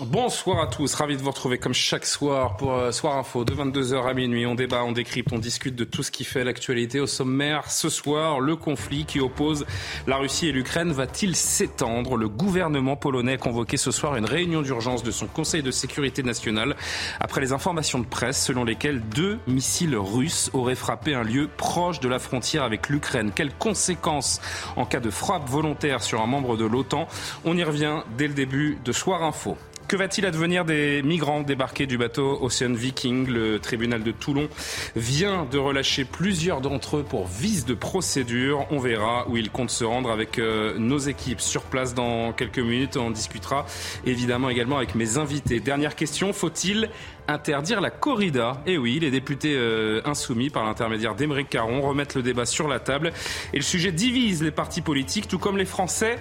Bonsoir à tous, ravi de vous retrouver comme chaque soir pour euh, Soir Info de 22h à minuit. On débat, on décrypte, on discute de tout ce qui fait l'actualité au sommaire. Ce soir, le conflit qui oppose la Russie et l'Ukraine va-t-il s'étendre? Le gouvernement polonais a convoqué ce soir une réunion d'urgence de son Conseil de sécurité nationale après les informations de presse selon lesquelles deux missiles russes auraient frappé un lieu proche de la frontière avec l'Ukraine. Quelles conséquences en cas de frappe volontaire sur un membre de l'OTAN? On y revient dès le début de Soir Info. Que va-t-il advenir des migrants débarqués du bateau Ocean Viking? Le tribunal de Toulon vient de relâcher plusieurs d'entre eux pour vice de procédure. On verra où ils comptent se rendre avec euh, nos équipes sur place dans quelques minutes. On discutera évidemment également avec mes invités. Dernière question, faut-il interdire la corrida. Et oui, les députés euh, insoumis, par l'intermédiaire d'Émeric Caron, remettent le débat sur la table. Et le sujet divise les partis politiques, tout comme les Français.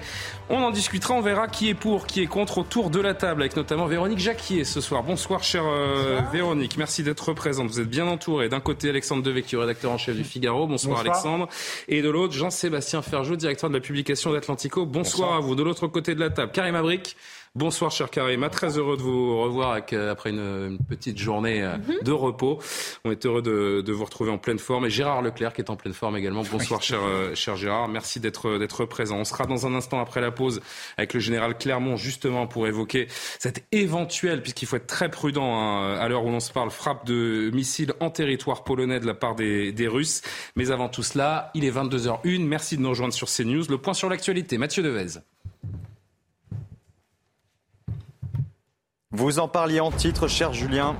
On en discutera, on verra qui est pour, qui est contre autour de la table, avec notamment Véronique Jacquier ce soir. Bonsoir, chère euh, Véronique. Merci d'être présente. Vous êtes bien entourée. D'un côté, Alexandre Devecchio, rédacteur en chef du Figaro. Bonsoir, Alexandre. Et de l'autre, Jean-Sébastien Ferjou, directeur de la publication d'Atlantico. Bonsoir, à vous. De l'autre côté de la table, Karim Abric. Bonsoir, cher Karima. Très heureux de vous revoir avec, euh, après une, une, petite journée euh, Mhm. de repos. On est heureux de, de, vous retrouver en pleine forme. Et Gérard Leclerc qui est en pleine forme également. Bonsoir, cher, euh, cher Gérard. Merci d'être, d'être présent. On sera dans un instant après la pause avec le général Clermont, justement, pour évoquer cette éventuelle, puisqu'il faut être très prudent hein, à l'heure où l'on se parle, frappe de missiles en territoire polonais de la part des, des Russes. Mais avant tout cela, il est 22h01. Merci de nous rejoindre sur CNews. Le point sur l'actualité. Mathieu Devez. Vous en parliez en titre, cher Julien.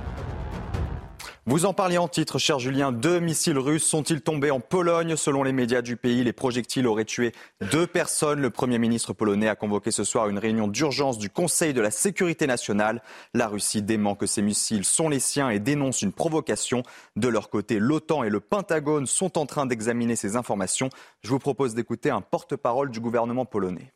Vous en parliez en titre, cher Julien. Deux missiles russes sont-ils tombés en Pologne? Selon les médias du pays, les projectiles auraient tué deux personnes. Le Premier ministre polonais a convoqué ce soir une réunion d'urgence du Conseil de la sécurité nationale. La Russie dément que ces missiles sont les siens et dénonce une provocation. De leur côté, l'OTAN et le Pentagone sont en train d'examiner ces informations. Je vous propose d'écouter un porte-parole du gouvernement polonais.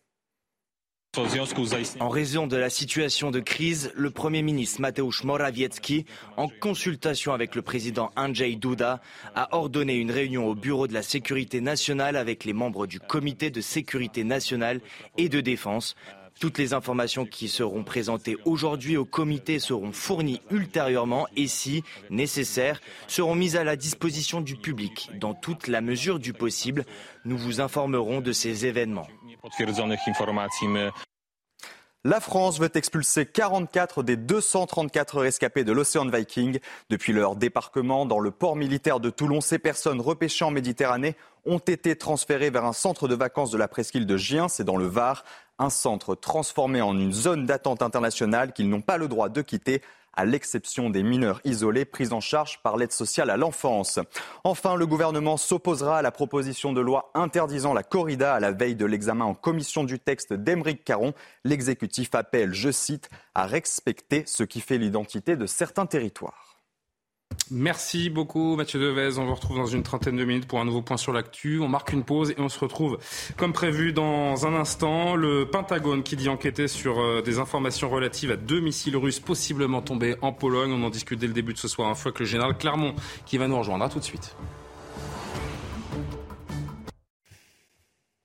En raison de la situation de crise, le Premier ministre Mateusz Morawiecki, en consultation avec le président Andrzej Duda, a ordonné une réunion au Bureau de la sécurité nationale avec les membres du Comité de sécurité nationale et de défense. Toutes les informations qui seront présentées aujourd'hui au comité seront fournies ultérieurement et, si nécessaire, seront mises à la disposition du public. Dans toute la mesure du possible, nous vous informerons de ces événements. La France veut expulser 44 des 234 rescapés de l'Océan Viking. Depuis leur débarquement dans le port militaire de Toulon, ces personnes repêchées en Méditerranée ont été transférées vers un centre de vacances de la presqu'île de Gien, c'est dans le Var, un centre transformé en une zone d'attente internationale qu'ils n'ont pas le droit de quitter à l'exception des mineurs isolés pris en charge par l'aide sociale à l'enfance. Enfin, le gouvernement s'opposera à la proposition de loi interdisant la corrida à la veille de l'examen en commission du texte d'Emeric Caron. L'exécutif appelle, je cite, à respecter ce qui fait l'identité de certains territoires. Merci beaucoup Mathieu Devez. On vous retrouve dans une trentaine de minutes pour un nouveau point sur l'actu. On marque une pause et on se retrouve comme prévu dans un instant. Le Pentagone qui dit enquêter sur euh, des informations relatives à deux missiles russes possiblement tombés en Pologne. On en discute dès le début de ce soir, un fois que le général Clermont qui va nous rejoindre. Tout de suite.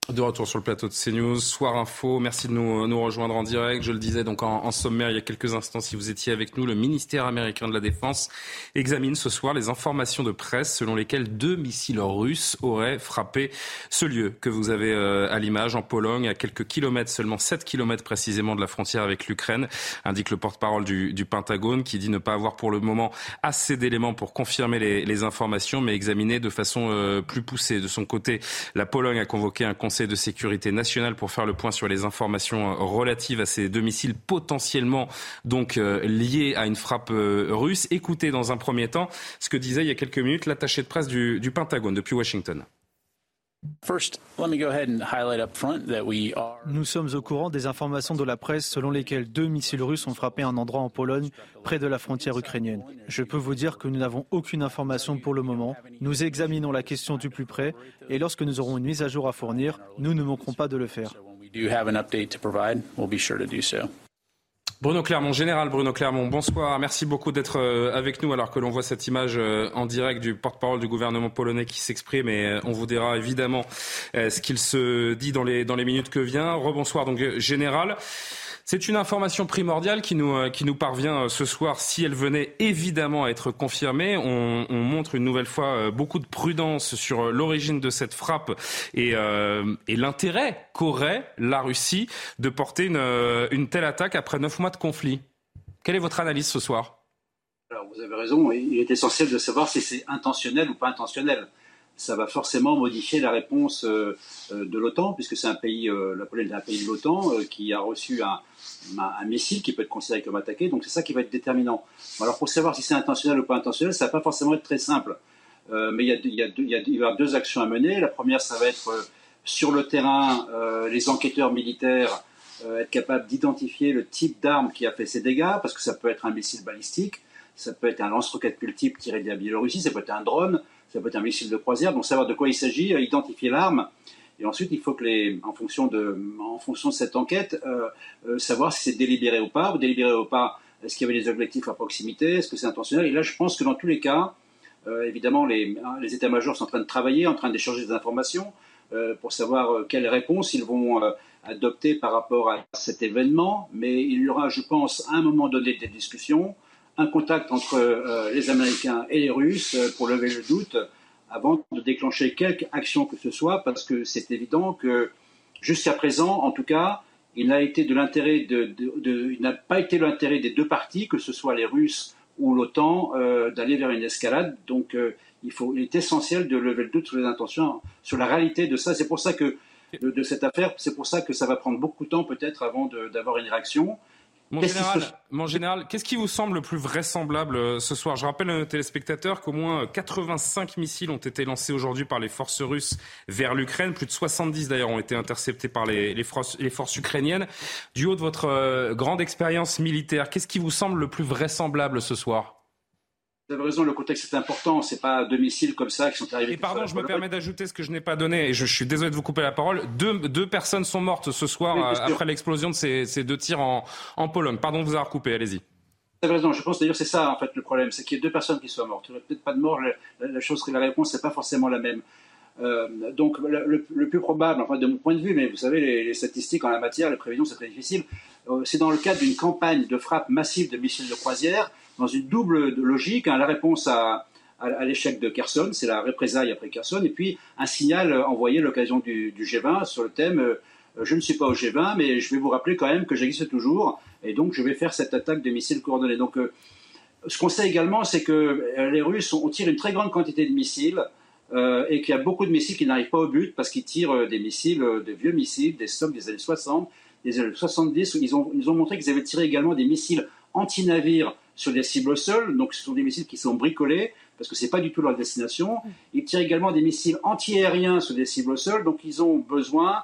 De retour sur le plateau de CNews, Soir Info, merci de nous, nous rejoindre en direct. Je le disais donc en, en, sommaire il y a quelques instants, si vous étiez avec nous, le ministère américain de la Défense examine ce soir les informations de presse selon lesquelles deux missiles russes auraient frappé ce lieu que vous avez euh, à l'image en Pologne, à quelques kilomètres, seulement 7 kilomètres précisément de la frontière avec l'Ukraine, indique le porte-parole du, du, Pentagone qui dit ne pas avoir pour le moment assez d'éléments pour confirmer les, les, informations, mais examiner de façon euh, plus poussée. De son côté, la Pologne a convoqué un conseil de sécurité nationale pour faire le point sur les informations relatives à ces deux missiles potentiellement donc euh, liés à une frappe euh, russe. Écoutez dans un premier temps ce que disait il y a quelques minutes l'attaché de presse du Pentagone depuis Washington. Nous sommes au courant des informations de la presse selon lesquelles deux missiles russes ont frappé un endroit en Pologne, près de la frontière ukrainienne. Je peux vous dire que nous n'avons aucune information pour le moment. Nous examinons la question du plus près et lorsque nous aurons une mise à jour à fournir, nous ne manquerons pas de le faire. Bruno Clermont, général Bruno Clermont, bonsoir. Merci beaucoup d'être euh, avec nous alors que l'on voit cette image euh, en direct du porte-parole du gouvernement polonais qui s'exprime et euh, on vous dira évidemment ce qu'il se dit dans les, dans les minutes que vient. Rebonsoir donc général. C'est une information primordiale qui nous, euh, qui nous parvient euh, ce soir. Si elle venait évidemment à être confirmée, on, on montre une nouvelle fois euh, beaucoup de prudence sur l'origine de cette frappe et, et l'intérêt qu'aurait la Russie de porter une, une telle attaque après neuf mois de conflit. Quelle est votre analyse ce soir? Alors, Vous avez raison. Il est essentiel de savoir si c'est intentionnel ou pas intentionnel ça va forcément modifier la réponse euh, de l'OTAN, puisque c'est un pays, euh, la Pologne est un pays de l'OTAN euh, qui a reçu un, missile qui peut être considéré comme attaqué, donc c'est ça qui va être déterminant. Alors pour savoir si c'est intentionnel ou pas intentionnel, ça va pas forcément être très simple. mais il y, a, il, y a deux, il, y y a deux actions à mener. La première, ça va être sur le terrain, les enquêteurs militaires être capables d'identifier le type d'arme qui a fait ces dégâts, parce que ça peut être un missile balistique, ça peut être un lance-roquette multiple tiré de la Biélorussie, ça peut être un drone, ça peut être un missile de croisière, donc savoir de quoi il s'agit, euh, identifier l'arme. Et ensuite, il faut que les, en fonction de, en fonction de cette enquête, euh, euh, savoir si c'est délibéré ou pas, ou délibéré ou pas, est-ce qu'il y avait des objectifs à proximité, est-ce que c'est intentionnel? Et là, je pense que dans tous les cas, euh, évidemment, les, hein, les états-majors sont en train de travailler, en train d'échanger des informations euh, pour savoir quelles réponses ils vont adopter par rapport à cet événement. Mais il y aura, je pense, à un moment donné des discussions un contact entre euh, les Américains et les Russes euh, pour lever le doute avant de déclencher quelque action que ce soit, parce que c'est évident que jusqu'à présent, en tout cas, il n'a été de l'intérêt pas été l'intérêt des deux parties, que ce soit les Russes ou l'OTAN, euh, d'aller vers une escalade. Donc, il, est essentiel de lever le doute sur les intentions, sur la réalité de ça. C'est pour ça que de cette affaire, c'est pour ça que ça va prendre beaucoup de temps peut-être avant d'avoir une réaction. Mon général, mon général, qu'est-ce qui vous semble le plus vraisemblable euh, ce soir? Je rappelle à nos téléspectateurs qu'au moins 85 missiles ont été lancés aujourd'hui par les forces russes vers l'Ukraine. Plus de 70 d'ailleurs ont été interceptés par les, les, forces, les forces ukrainiennes. Du haut de votre euh, grande expérience militaire, qu'est-ce qui vous semble le plus vraisemblable ce soir? Vous avez raison, le contexte est important. C'est pas deux missiles comme ça qui sont arrivés. Et pardon, je me permets d'ajouter ce que je n'ai pas donné, et je, je, suis désolé de vous couper la parole. Deux, deux personnes sont mortes ce soir oui, après l'explosion de ces, ces, deux tirs en, en, Pologne. Pardon de vous avoir coupé, allez-y. Vous avez raison, je pense d'ailleurs c'est ça en fait le problème, c'est qu'il y ait deux personnes qui soient mortes. Il n'y aurait peut-être pas de mort, la, la, chose, la réponse n'est pas forcément la même. Euh, donc le, plus probable, enfin de mon point de vue, mais vous savez, les, statistiques en la matière, les prévisions, c'est très difficile. Euh, c'est dans le cadre d'une campagne de frappe massive de missiles de croisière dans une double logique, hein, la réponse à, l'échec de Kherson, c'est la représailles après Kherson, et puis un signal envoyé à l'occasion du, du, G20 sur le thème euh, je ne suis pas au G20, mais je vais vous rappeler quand même que j'existe toujours, et donc je vais faire cette attaque de missiles coordonnés. Donc, ce qu'on sait également, c'est que les Russes ont, on tire une très grande quantité de missiles, euh, et qu'il y a beaucoup de missiles qui n'arrivent pas au but parce qu'ils tirent euh, des missiles, euh, des vieux missiles, des stocks des années 60, des années 70. Ils ont, ils ont montré qu'ils avaient tiré également des missiles anti-navires sur des cibles au sol, donc ce sont des missiles qui sont bricolés, parce que ce n'est pas du tout leur destination. Ils tirent également des missiles anti-aériens sur des cibles au sol, donc ils ont besoin,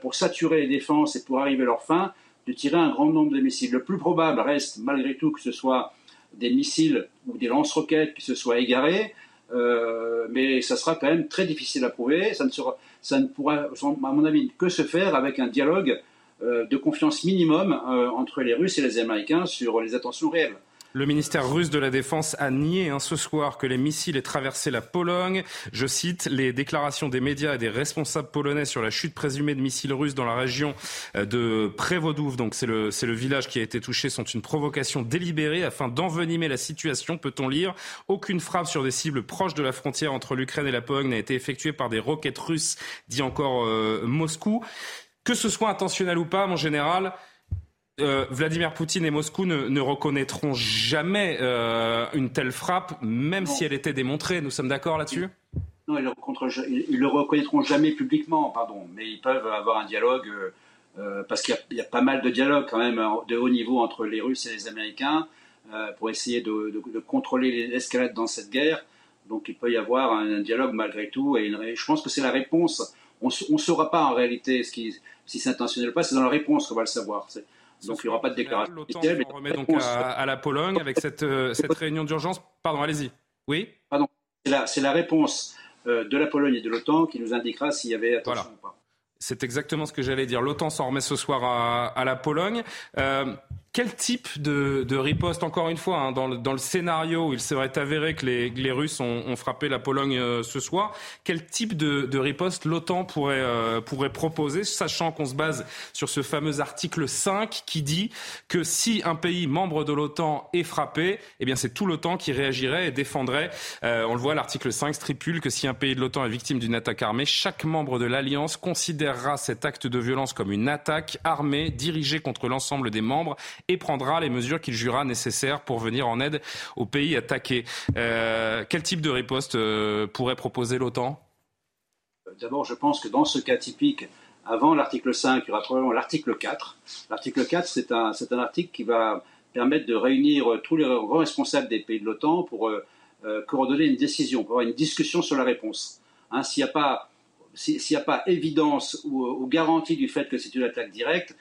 pour saturer les défenses et pour arriver à leur fin, de tirer un grand nombre de missiles. Le plus probable reste, malgré tout, que ce soit des missiles ou des lance-roquettes qui se soient égarés, euh, mais ça sera quand même très difficile à prouver. Ça ne, pourra, à mon avis, que se faire avec un dialogue euh, de confiance minimum euh, entre les Russes et les Américains sur les attentions réelles. Le ministère russe de la Défense a nié hein, ce soir que les missiles aient traversé la Pologne. Je cite les déclarations des médias et des responsables polonais sur la chute présumée de missiles russes dans la région euh, de Prévodouv, donc c'est le, village qui a été touché, sont une provocation délibérée afin d'envenimer la situation, peut-on lire. Aucune frappe sur des cibles proches de la frontière entre l'Ukraine et la Pologne n'a été effectuée par des roquettes russes, dit encore euh, Moscou. Que ce soit intentionnel ou pas, mon général, euh, Vladimir Poutine et Moscou ne, ne reconnaîtront jamais euh, une telle frappe, même non. si elle était démontrée. Nous sommes d'accord là-dessus? Non, ils ne le, reconnaîtront jamais publiquement, pardon, mais ils peuvent avoir un dialogue, euh, parce qu'il y, y, a pas mal de dialogues quand même de haut niveau entre les Russes et les Américains, pour essayer de, de, de contrôler l'escalade dans cette guerre. Donc il peut y avoir un, dialogue malgré tout. Et je pense que c'est la réponse. On ne saura pas en réalité ce qui, si c'est intentionnel ou pas, c'est dans la réponse qu'on va le savoir. Donc il n'y aura pas de déclaration officielle. On remet donc à, la Pologne avec cette, euh, cette réunion d'urgence. Pardon, allez-y. Oui Pardon. C'est la, réponse euh, de la Pologne et de l'OTAN qui nous indiquera s'il y avait attention ou pas. C'est exactement ce que j'allais dire. L'OTAN s'en remet ce soir à, la Pologne. Euh, quel type de, riposte, encore une fois, hein, dans, le, scénario où il serait avéré que les, Russes ont, frappé la Pologne euh, ce soir, quel type de, riposte l'OTAN pourrait, euh, pourrait proposer, sachant qu'on se base sur ce fameux article 5 qui dit que si un pays membre de l'OTAN est frappé, eh bien c'est tout l'OTAN qui réagirait et défendrait. Euh, on le voit, l'article 5 stipule que si un pays de l'OTAN est victime d'une attaque armée, chaque membre de l'Alliance considérera cet acte de violence comme une attaque armée dirigée contre l'ensemble des membres et prendra les mesures qu'il jugera nécessaires pour venir en aide aux pays attaqués. Euh, quel type de riposte euh, pourrait proposer l'OTAN? D'abord, je pense que dans ce cas typique, avant l'article 5, il y aura probablement l'article 4. L'article 4, c'est un, article qui va permettre de réunir tous les responsables des pays de l'OTAN pour euh, coordonner une décision, pour avoir une discussion sur la réponse. Hein, S'il n'y a pas évidence ou, garantie du fait que c'est une attaque directe,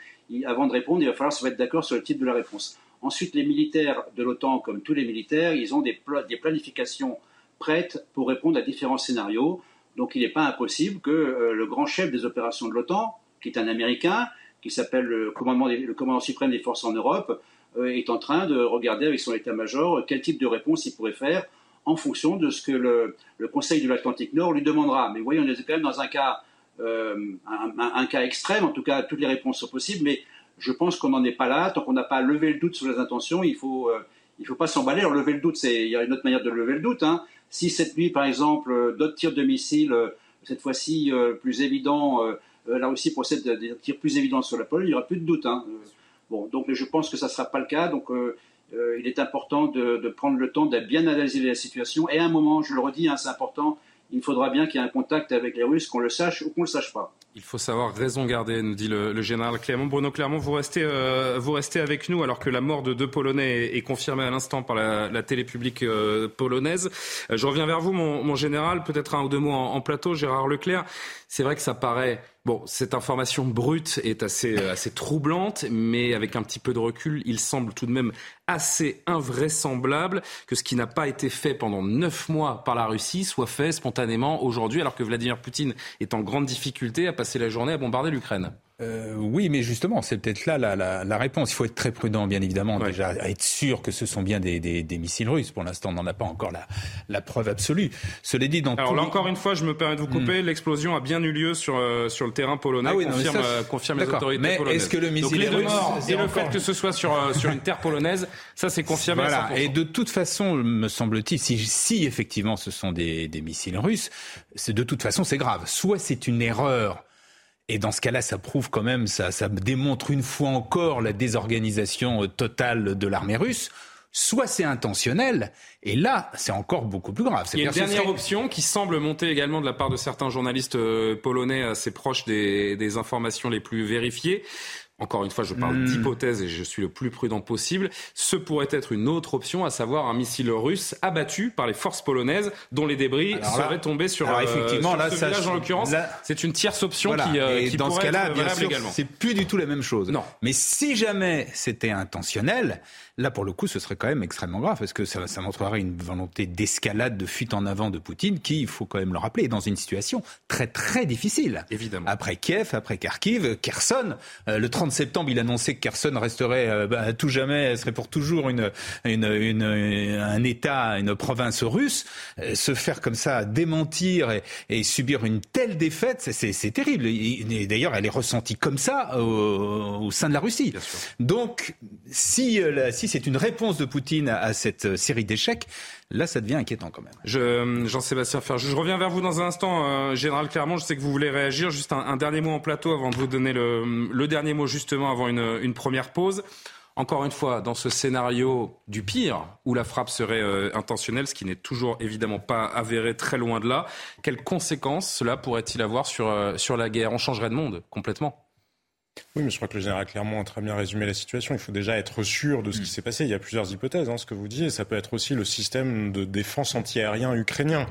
avant de répondre, il va falloir se mettre d'accord sur le type de la réponse. Ensuite, les militaires de l'OTAN, comme tous les militaires, ils ont des, planifications prêtes pour répondre à différents scénarios. Donc il n'est pas impossible que euh, le grand chef des opérations de l'OTAN, qui est un Américain, qui s'appelle le, commandant suprême des forces en Europe, euh, est en train de regarder avec son état-major quel type de réponse il pourrait faire en fonction de ce que le, le Conseil de l'Atlantique Nord lui demandera. Mais voyons, on est quand même dans un cas euh, un, cas extrême. En tout cas, toutes les réponses sont possibles, mais je pense qu'on n'en est pas là. Tant qu'on n'a pas levé le doute sur les intentions, il faut euh, faut pas s'emballer. Alors lever le doute, il y a une autre manière de lever le doute. Hein. Si cette nuit, par exemple, euh, d'autres tirs de missiles, cette fois-ci plus évidents, la Russie procède à des tirs plus évidents sur la Pologne, il n'y aura plus de doute. Hein. Bon, donc je pense que ça ne sera pas le cas. Donc il est important de, prendre le temps de bien analyser la situation. Et à un moment, je le redis, hein, c'est important, il faudra bien qu'il y ait un contact avec les Russes, qu'on le sache ou qu'on ne le sache pas. Il faut savoir raison garder, nous dit le, général Clermont. Bruno Clermont, vous restez, euh, vous restez avec nous alors que la mort de deux Polonais est, confirmée à l'instant par la, télé publique euh, polonaise. Euh, je reviens vers vous, mon, général, peut-être un ou deux mots en plateau. Gérard Leclerc, c'est vrai que ça paraît Bon, cette information brute est assez, euh, assez troublante, mais avec un petit peu de recul, il semble tout de même assez invraisemblable que ce qui n'a pas été fait pendant neuf mois par la Russie soit fait spontanément aujourd'hui, alors que Vladimir Poutine est en grande difficulté à passer la journée à bombarder l'Ukraine. Euh, oui, mais justement, c'est peut-être là la, la, la, réponse. Il faut être très prudent, bien évidemment, déjà, à être sûr que ce sont bien des, des, des missiles russes. Pour l'instant, on n'en a pas encore la, la, preuve absolue. Cela dit, dans Alors là, encore une fois, je me permets de vous couper. Hmm. L'explosion a bien eu lieu sur, euh, sur le terrain polonais, ah oui, confirme, euh, confirme les autorités mais polonaises. Est-ce que le missile Donc, les russe, et le fait que ce soit sur, sur une terre polonaise, ça c'est confirmé. Voilà. Et de toute façon, me semble-t-il, si, si effectivement ce sont des, des missiles russes, c'est de toute façon c'est grave. Soit c'est une erreur et dans ce cas-là, ça prouve quand même, ça, ça démontre une fois encore la désorganisation euh, totale de l'armée russe soit c'est intentionnel, et là, c'est encore beaucoup plus grave. Il y a une dernière option qui semble monter également de la part de certains journalistes euh, polonais assez proches des, des informations les plus vérifiées. Encore une fois, je parle hmm. d'hypothèse et je suis le plus prudent possible. Ce pourrait être une autre option, à savoir un missile russe abattu par les forces polonaises, dont les débris seraient tombés sur, alors euh, effectivement, là, ce village en l'occurrence. C'est une tierce option qui, euh, et dans ce cas-là, bien sûr, c'est plus du tout la même chose. Non. Mais si jamais c'était intentionnel, Là, pour le coup, ce serait quand même extrêmement grave parce que ça, ça montrerait une volonté d'escalade, de fuite en avant de Poutine qui, il faut quand même le rappeler, est dans une situation très très difficile. Évidemment. Après Kiev, après Kharkiv, Kherson. Euh, le 30 septembre, il annonçait que Kherson resterait euh, bah, à tout jamais, serait pour toujours une, une, une, un État, une province russe. Euh, se faire comme ça démentir et, et subir une telle défaite, c'est terrible. D'ailleurs, elle est ressentie comme ça au, au sein de la Russie. Donc, si, si c'est une réponse de Poutine à, cette euh, série d'échecs, là, ça devient inquiétant quand même. Euh, Jean-Sébastien Ferjou, je reviens vers vous dans un instant, euh, Général Clermont. Je sais que vous voulez réagir. Juste un, dernier mot en plateau avant de vous donner le, dernier mot justement avant une, première pause. Encore une fois, dans ce scénario du pire, où la frappe serait intentionnelle, ce qui n'est toujours évidemment pas avéré très loin de là, quelles conséquences cela pourrait-il avoir sur, sur la guerre? On changerait de monde complètement. Oui, mais je crois que le général Clermont a très bien résumé la situation. Il faut déjà être sûr de ce qui mm. s'est passé. Il y a plusieurs hypothèses, hein, ce que vous disiez. Ça peut être aussi le système de défense antiaérien ukrainien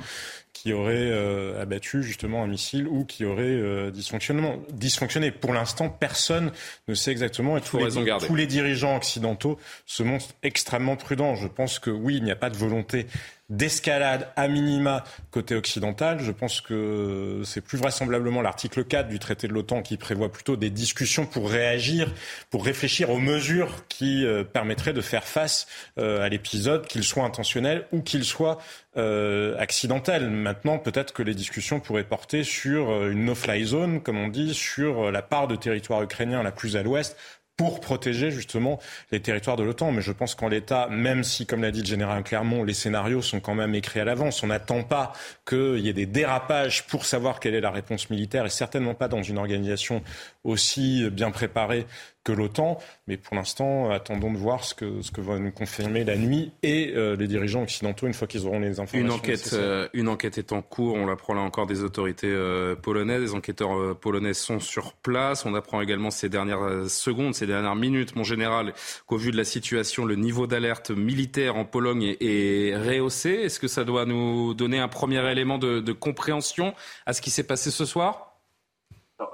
qui aurait euh, abattu justement un missile ou qui aurait euh, dysfonctionné. Pour l'instant, personne ne sait exactement et tous les, tous les dirigeants occidentaux se montrent extrêmement prudents. Je pense que oui, il n'y a pas de volonté d'escalade à minima côté occidental. Je pense que c'est plus vraisemblablement l'article 4 du traité de l'OTAN qui prévoit plutôt des discussions pour réagir, pour réfléchir aux mesures qui euh, permettraient de faire face euh, à l'épisode, qu'il soit intentionnel ou qu'il soit euh, accidentel. Maintenant, peut-être que les discussions pourraient porter sur une no-fly zone, comme on dit, sur la part de territoire ukrainien la plus à l'ouest pour protéger justement les territoires de l'OTAN. Mais je pense qu'en l'état, même si, comme l'a dit le général Clermont, les scénarios sont quand même écrits à l'avance, on n'attend pas qu'il y ait des dérapages pour savoir quelle est la réponse militaire, et certainement pas dans une organisation aussi bien préparée que l'OTAN. Mais pour l'instant, attendons de voir ce que, ce que va nous confirmer la nuit et euh, les dirigeants occidentaux une fois qu'ils auront les informations. Une enquête, euh, une enquête est en cours. On l'apprend là encore des autorités euh, polonaises. Les enquêteurs polonais sont sur place. On apprend également ces dernières secondes, ces dernières minutes, mon général, qu'au vu de la situation, le niveau d'alerte militaire en Pologne est, rehaussé. Est-ce que ça doit nous donner un premier élément de, de compréhension à ce qui s'est passé ce soir?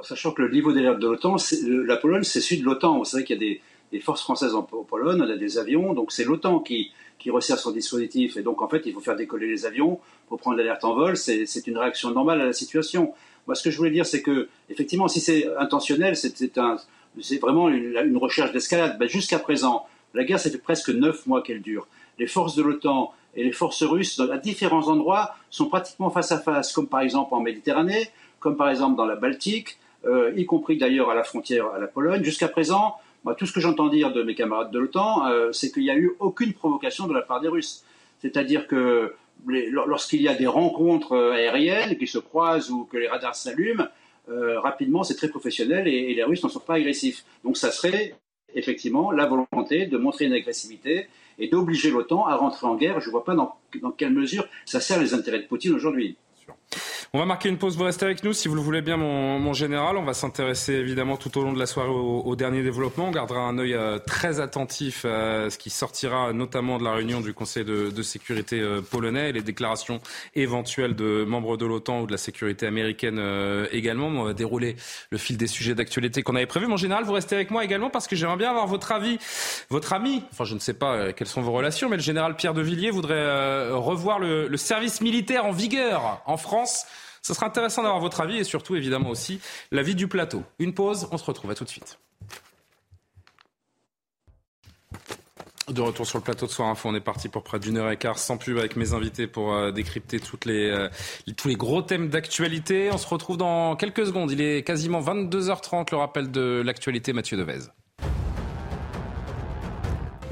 Sachant que le niveau d'alerte de l'OTAN, la Pologne, c'est celui de l'OTAN. Vous savez qu'il y a des, forces françaises en, Pologne, on a des avions, donc c'est l'OTAN qui, qui resserre son dispositif. Et donc, en fait, il faut faire décoller les avions pour prendre l'alerte en vol. C'est une réaction normale à la situation. Moi, ce que je voulais dire, c'est que, effectivement, si c'est intentionnel, c'est vraiment une, recherche d'escalade. Ben, Jusqu'à présent, la guerre, ça fait presque neuf mois qu'elle dure. Les forces de l'OTAN et les forces russes, à différents endroits, sont pratiquement face à face, comme par exemple en Méditerranée, comme par exemple dans la Baltique, euh, y compris d'ailleurs à la frontière à la Pologne. Jusqu'à présent, tout ce que j'entends dire de mes camarades de l'OTAN, euh, c'est qu'il n'y a eu aucune provocation de la part des Russes. C'est-à-dire que lorsqu'il y a des rencontres euh, aériennes qui se croisent ou que les radars s'allument, rapidement, c'est très professionnel et, les Russes n'en sont pas agressifs. Donc ça serait effectivement la volonté de montrer une agressivité et d'obliger l'OTAN à rentrer en guerre. Je ne vois pas dans quelle mesure ça sert les intérêts de Poutine aujourd'hui. On va marquer une pause, vous restez avec nous si vous le voulez bien mon, général. On va s'intéresser évidemment tout au long de la soirée au, dernier développement. On gardera un œil euh, très attentif à ce qui sortira notamment de la réunion du Conseil de, sécurité euh, polonais et les déclarations éventuelles de membres de l'OTAN ou de la sécurité américaine euh, également. On va dérouler le fil des sujets d'actualité qu'on avait prévu. Mon général, vous restez avec moi également parce que j'aimerais bien avoir votre avis. Votre ami, enfin je ne sais pas quelles sont vos relations, mais le général Pierre de Villiers voudrait revoir le service militaire en vigueur en France. Ce sera intéressant d'avoir votre avis et surtout, évidemment, aussi l'avis du plateau. Une pause, on se retrouve à tout de suite. De retour sur le plateau de Soir Info, on est parti pour près d'une heure et quart sans pub avec mes invités pour euh, décrypter les, euh, tous les gros thèmes d'actualité. On se retrouve dans quelques secondes. Il est quasiment 22h30, le rappel de l'actualité, Mathieu Devez.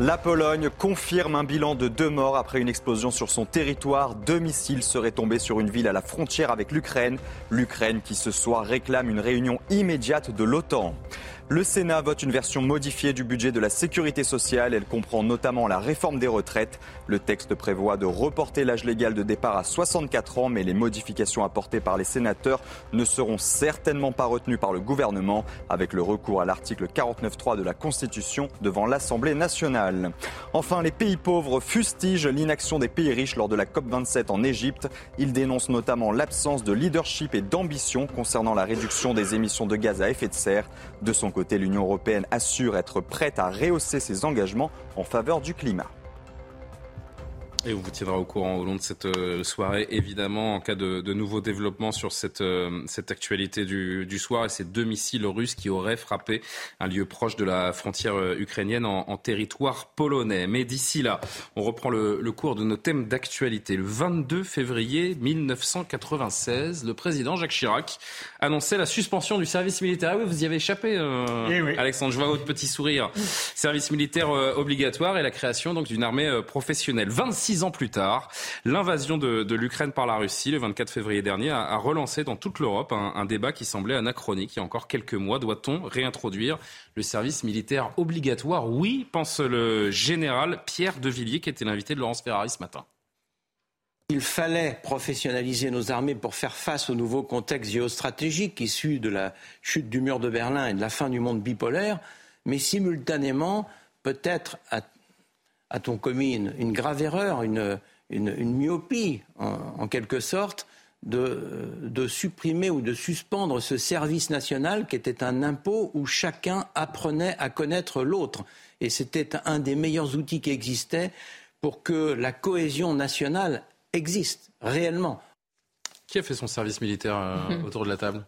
La Pologne confirme un bilan de deux morts après une explosion sur son territoire. Deux missiles seraient tombés sur une ville à la frontière avec l'Ukraine. L'Ukraine qui ce soir réclame une réunion immédiate de l'OTAN. Le Sénat vote une version modifiée du budget de la sécurité sociale. Elle comprend notamment la réforme des retraites. Le texte prévoit de reporter l'âge légal de départ à 64 ans, mais les modifications apportées par les sénateurs ne seront certainement pas retenues par le gouvernement, avec le recours à l'article 49.3 de la Constitution devant l'Assemblée nationale. Enfin, les pays pauvres fustigent l'inaction des pays riches lors de la COP27 en Égypte. Ils dénoncent notamment l'absence de leadership et d'ambition concernant la réduction des émissions de gaz à effet de serre. De son côté, l'Union européenne assure être prête à rehausser ses engagements en faveur du climat. Et on vous tiendra au courant au long de cette euh, soirée, évidemment, en cas de, de nouveaux développements sur cette, euh, cette actualité du, du, soir et ces deux missiles russes qui auraient frappé un lieu proche de la frontière euh, ukrainienne en, en territoire polonais. Mais d'ici là, on reprend le, le, cours de nos thèmes d'actualité. Le 22 février 1996, le président Jacques Chirac annonçait la suspension du service militaire. Ah oui, vous y avez échappé, euh, eh Alexandre. Je vois votre petit sourire. Service militaire obligatoire et la création donc d'une armée professionnelle. 26 six ans plus tard, l'invasion de, l'Ukraine par la Russie, le 24 février dernier, a, relancé dans toute l'Europe un, débat qui semblait anachronique il y a encore quelques mois. Doit-on réintroduire le service militaire obligatoire? Oui, pense le général Pierre Devilliers, qui était l'invité de Laurence Ferrari ce matin. Il fallait professionnaliser nos armées pour faire face au nouveau contexte géostratégique issu de la chute du mur de Berlin et de la fin du monde bipolaire, mais simultanément, peut-être a-t-on commis une, grave erreur, une, myopie en, quelque sorte, de, supprimer ou de suspendre ce service national qui était un impôt où chacun apprenait à connaître l'autre. Et c'était un des meilleurs outils qui existaient pour que la cohésion nationale existe réellement. Qui a fait son service militaire euh, mhm. autour de la table?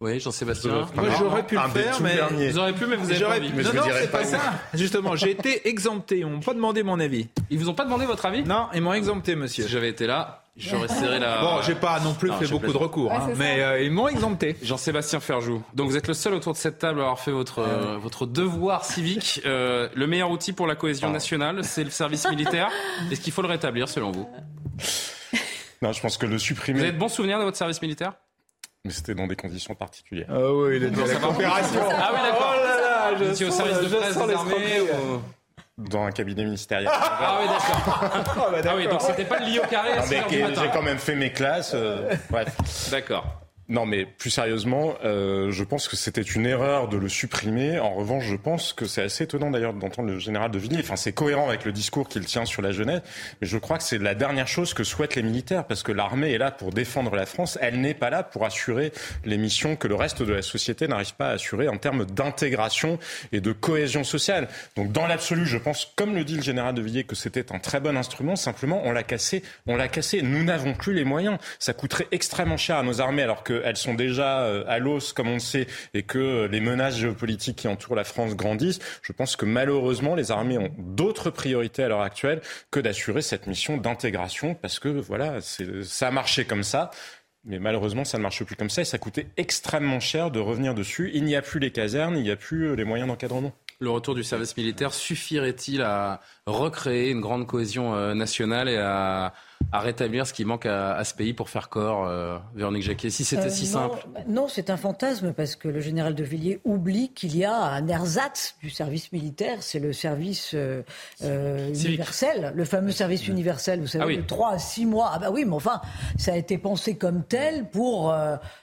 Oui, Jean-Sébastien. Moi, j'aurais pu le faire, mais vous auriez pu, mais vous avez pas envie. non, non, c'est pas, ça. Justement, j'ai été exempté. Ils m'ont pas demandé mon avis. Ils vous ont pas demandé votre avis? Non, ils m'ont exempté, monsieur. Si j'avais été là, j'aurais serré la. Bon, j'ai pas non plus fait beaucoup de recours, hein, mais euh, ils m'ont exempté. Jean-Sébastien Ferjou. Donc, vous êtes le seul autour de cette table à avoir fait votre euh, votre devoir civique. Euh, le meilleur outil pour la cohésion nationale, c'est le service militaire. Est-ce qu'il faut le rétablir, selon vous? Non, je pense que le supprimer. Vous avez de bons souvenirs de votre service militaire? Mais c'était dans des conditions particulières. Ah oui, il est dans la coopération. Ah oui, d'accord. Oh là là, je suis au service de presse des armées ou... Dans un cabinet ministériel. Ah oui, d'accord. Ah, bah, ah oui, donc c'était pas le lit au carré. J'ai quand même fait mes classes. Euh, bref. D'accord. Non, mais plus sérieusement, euh, je pense que c'était une erreur de le supprimer. En revanche, je pense que c'est assez étonnant d'ailleurs d'entendre le général de Villiers. Enfin, c'est cohérent avec le discours qu'il tient sur la jeunesse, mais je crois que c'est la dernière chose que souhaitent les militaires, parce que l'armée est là pour défendre la France. Elle n'est pas là pour assurer les missions que le reste de la société n'arrive pas à assurer en termes d'intégration et de cohésion sociale. Donc, dans l'absolu, je pense, comme le dit le général de Villiers, que c'était un très bon instrument. Simplement, on l'a cassé. On l'a cassé. Nous n'avons plus les moyens. Ça coûterait extrêmement cher à nos armées, alors que elles sont déjà euh, à l'os, comme on le sait, et que les menaces géopolitiques qui entourent la France grandissent, je pense que malheureusement, les armées ont d'autres priorités à l'heure actuelle que d'assurer cette mission d'intégration, parce que voilà, ça a marché comme ça. Mais malheureusement, ça ne marche plus comme ça et ça coûtait extrêmement cher de revenir dessus. Il n'y a plus les casernes, il n'y a plus les moyens d'encadrement. Le retour du service militaire suffirait-il à recréer une grande cohésion euh, nationale et à à rétablir ce qui manque à, ce pays pour faire corps, euh, Véronique Jacquet, si c'était euh, si simple Non, c'est un fantasme parce que le général de Villiers oublie qu'il y a un ersatz du service militaire, c'est le service euh, universel, le fameux service universel, vous savez, ah de 3 à 6 mois. Ah bah oui, mais enfin, ça a été pensé comme tel pour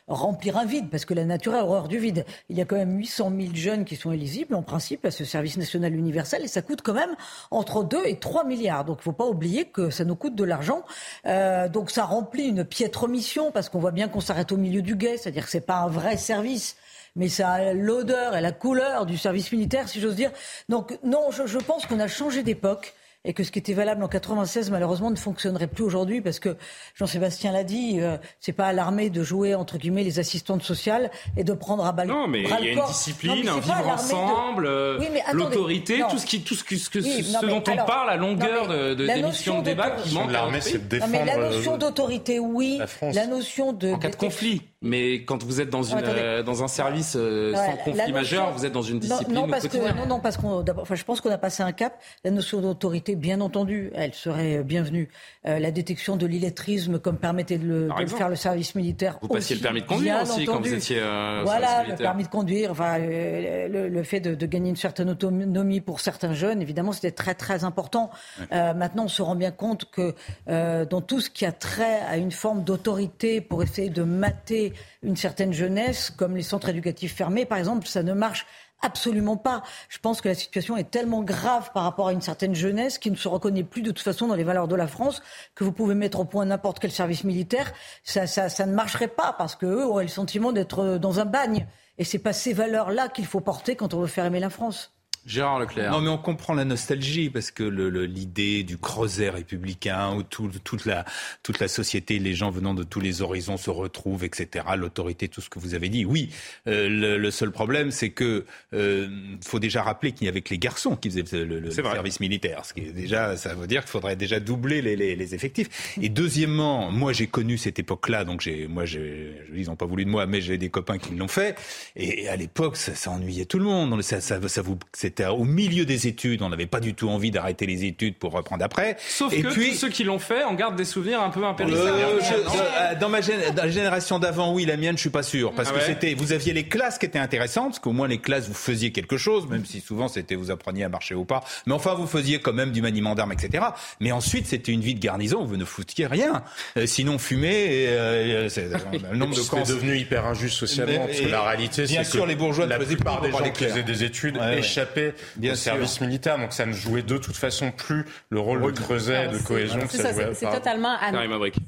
remplir un vide, parce que la nature a horreur du vide. Il y a quand même 800 000 jeunes qui sont éligibles, en principe, à ce service national universel, et ça coûte quand même entre 2 et 3 milliards. Donc il ne faut pas oublier que ça nous coûte de l'argent euh, donc ça remplit une piètre mission parce qu'on voit bien qu'on s'arrête au milieu du guet, c'est-à-dire que c'est pas un vrai service mais ça a l'odeur et la couleur du service militaire, si j'ose dire. Donc non, je pense qu'on a changé d'époque et que ce qui était valable en 96 malheureusement ne fonctionnerait plus aujourd'hui parce que Jean-Sébastien l'a dit, euh, c'est pas à l'armée de jouer entre guillemets les assistantes sociales et de prendre à balle. Non, mais il y a une discipline, un vivre ensemble, euh, l'autorité, tout ce qui, tout ce, que, ce, dont on parle à longueur de, de d'émissions de débat qui manque. L'armée, c'est de défendre. mais la notion d'autorité, oui. La, notion de en cas de conflit. Mais quand vous êtes dans, une, euh, dans un service sans conflit majeur, vous êtes dans une discipline. Non, parce que, non, non, parce qu'on, enfin, je pense qu'on a passé un cap. La notion d'autorité bien entendu, elle serait bienvenue. Euh, la détection de l'illettrisme, comme permettait de le, faire le service militaire. Vous passiez le permis de conduire aussi quand vous étiez. Euh, voilà, le permis de conduire, enfin, euh, le, fait de, gagner une certaine autonomie pour certains jeunes, évidemment, c'était très très important. maintenant, on se rend bien compte que dans tout ce qui a trait à une forme d'autorité pour essayer de mater une certaine jeunesse, comme les centres éducatifs fermés, par exemple, ça ne marche Absolument pas. Je pense que la situation est tellement grave par rapport à une certaine jeunesse qui ne se reconnaît plus de toute façon dans les valeurs de la France que vous pouvez mettre au point n'importe quel service militaire. Ça, ne marcherait pas parce qu'eux auraient le sentiment d'être dans un bagne. Et c'est pas ces valeurs-là qu'il faut porter quand on veut faire aimer la France. Gérard Leclerc. Non, mais on comprend la nostalgie parce que l'idée du creuset républicain où toute, la, toute la société, les gens venant de tous les horizons se retrouvent, etc. L'autorité, tout ce que vous avez dit. Oui, euh, le, seul problème, c'est que euh, faut déjà rappeler qu'il n'y avait que les garçons qui faisaient le, service militaire. Ce qui est déjà, ça veut dire qu'il faudrait déjà doubler les, les, effectifs. Et deuxièmement, moi j'ai connu cette époque-là, donc j'ai, moi, ils n'ont pas voulu de moi, mais j'ai des copains qui l'ont fait. Et, à l'époque, ça, ça, ennuyait tout le monde. Ça, ça, ça vous, c'était au milieu des études, on n'avait pas du tout envie d'arrêter les études pour reprendre après. Sauf et que puis, tous ceux qui l'ont fait en gardent des souvenirs un peu impérissables. Euh, dans ma dans la génération d'avant, oui, la mienne, je suis pas sûr, parce ah que c'était, vous aviez les classes qui étaient intéressantes, parce qu'au moins les classes vous faisiez quelque chose, même si souvent c'était vous appreniez à marcher au pas, mais enfin vous faisiez quand même du maniement d'armes, etc. Mais ensuite c'était une vie de garnison où vous ne foutiez rien, euh, sinon fumer. Et, euh, c'est le nombre de C'est devenu hyper injuste socialement, parce que la réalité, c'est que les bourgeois la plupart des gens qui faisaient des études échappaient au service militaire, donc ça ne jouait de toute façon plus le rôle de creuset, de cohésion que ça, jouait. C'est totalement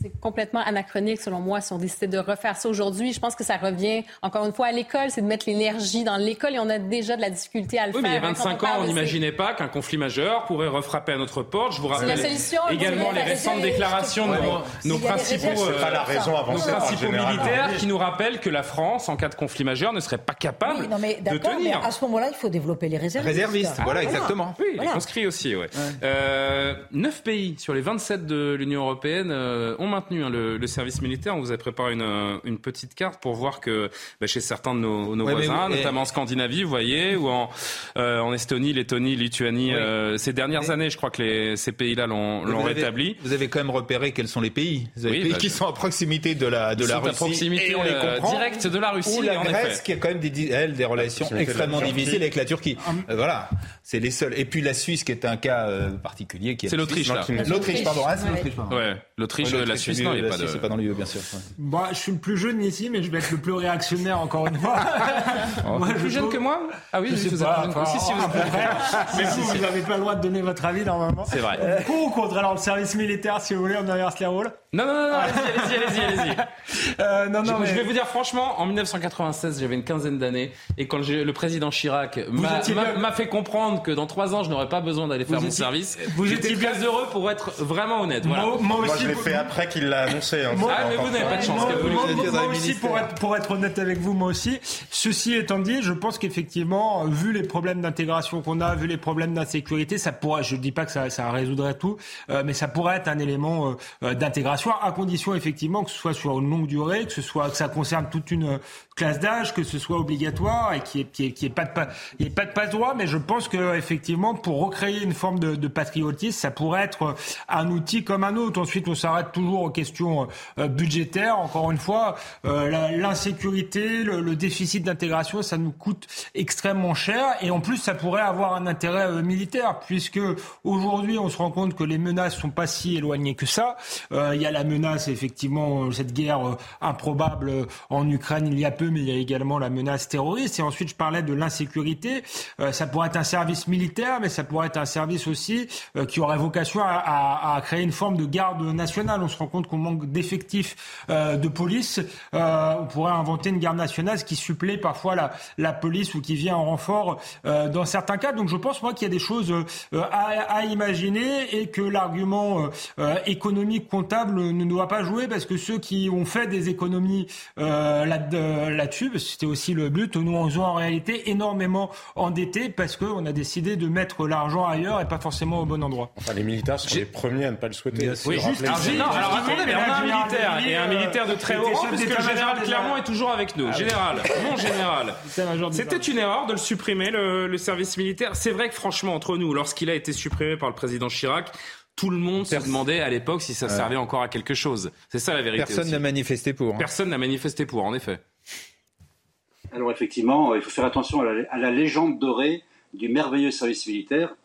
c'est complètement anachronique selon moi si on décidait de refaire ça aujourd'hui. Je pense que ça revient encore une fois à l'école, c'est de mettre l'énergie dans l'école et on a déjà de la difficulté à le oui, faire. Mais il y a 25 ans, on n'imaginait pas qu'un conflit majeur pourrait refrapper à notre porte. Je vous rappelle également les récentes déclarations de nos, principaux, principaux militaires qui nous rappellent que la France, en cas de conflit majeur, ne serait pas capable de tenir. Mais à ce moment-là, il faut développer les réservistes. Réservistes, voilà, exactement. Oui, les conscrits aussi, ouais. Euh, 9 pays sur les 27 de l'Union européenne euh, ont maintenu hein, le, service militaire. On vous a préparé une, euh, une petite carte pour voir que bah, chez certains de nos, nos voisins, notamment en Scandinavie, vous voyez, ou en, euh, en Estonie, Lettonie, Lituanie, ces dernières années, je crois que les, ces pays-là l'ont rétabli. vous avez quand même repéré quels sont les pays. Vous avez oui, pays bah, qui sont à proximité de la, de la Russie. À proximité et on les comprend. directe de la Russie. Ou la Grèce, qui a quand même des, elle, des relations extrêmement difficiles avec la Turquie. Voilà, c'est les seuls. Et puis la Suisse, qui est un cas particulier. C'est l'Autriche, L'Autriche, pardon. Ah, c'est l'Autriche, Ouais, l'Autriche, la Suisse, non, il a pas de. Pas dans l'UE, bien sûr. Bah, je suis le plus jeune ici, mais je vais être le plus réactionnaire encore une fois. Oh. moi, plus jeune que moi Ah oui, je vous enfin, si, si, vous Mais vous, vous n'avez pas le droit de donner votre avis normalement. C'est vrai. Pour ou contre alors le service militaire, si vous voulez, on inverse les rôles Non, non, non, allez-y, allez-y, allez-y. Euh, non, non, je, vais vous dire franchement, en 1996, j'avais une quinzaine d'années, et quand le président Chirac m'a fait comprendre que dans trois ans, je n'aurais pas besoin d'aller faire mon service, vous étiez très heureux pour être vraiment honnête. Moi, aussi, je l'ai fait après qu'il l'a annoncé. Hein, ah, mais vous n'avez pas de chance. Moi, aussi, pour être, pour être honnête avec vous, moi aussi. Ceci étant dit, je pense qu'effectivement, vu les problèmes d'intégration qu'on a, vu les problèmes d'insécurité, ça pourrait, je ne dis pas que ça, ça résoudrait tout, euh, mais ça pourrait être un élément euh, d'intégration, à condition effectivement que ce soit sur une longue durée, que ce soit que ça concerne toute une classe d'âge, que ce soit obligatoire et qu'il n'y ait, pas de il pas de passe droit. Mais je pense que effectivement, pour recréer une forme de, patriotisme, ça pourrait être un outil comme un autre. Ensuite, on s'arrête toujours aux questions euh, budgétaires. Encore une fois, euh, l'insécurité, le, déficit d'intégration, ça nous coûte extrêmement cher. Et en plus, ça pourrait avoir un intérêt euh, militaire, puisque aujourd'hui, on se rend compte que les menaces sont pas si éloignées que ça. Il y a la menace, effectivement, cette guerre improbable en Ukraine il y a peu, mais il y a également la menace terroriste. Et ensuite, je parlais de l'insécurité. Ça pourrait être un service militaire, mais ça pourrait être un service aussi qui aurait vocation à, créer une forme de garde nationale. On se rend compte qu'on manque d'effectifs euh, de police. Euh, on pourrait inventer une garde nationale, ce qui supplée parfois la, police ou qui vient en renfort euh, dans certains cas. Donc je pense moi qu'il y a des choses à, imaginer et que l'argument économique comptable ne doit pas jouer parce que ceux qui ont fait des économies là-dessus, là c'était aussi le but, nous on sont en réalité énormément endettés parce qu'on a décidé de mettre l'argent ailleurs et pas forcément au bon endroit. Enfin, les militaires sont les premiers à ne pas le souhaiter. Oui, juste, alors, attendez, mais on a un militaire, et un militaire de très haut rang, puisque le général Clermont est toujours avec nous. Général, mon général. C'était une erreur de le supprimer, le, service militaire. C'est vrai que franchement, entre nous, lorsqu'il a été supprimé par le président Chirac, tout le monde se demandait à l'époque si ça servait encore à quelque chose. C'est ça la vérité. Personne n'a manifesté pour. Hein. Personne n'a manifesté pour, en effet. Alors effectivement, il faut faire attention à la légende dorée du merveilleux service militaire.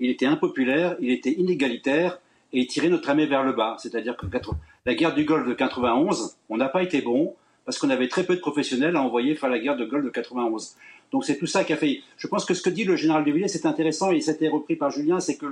Il était impopulaire, il était inégalitaire, et tirer notre armée vers le bas. C'est-à-dire que la guerre du Golfe de 91, on n'a pas été bon parce qu'on avait très peu de professionnels à envoyer faire la guerre de Golfe de 91. Donc c'est tout ça qui a fait. Je pense que ce que dit le général de Villiers, c'est intéressant et c'était repris par Julien, c'est que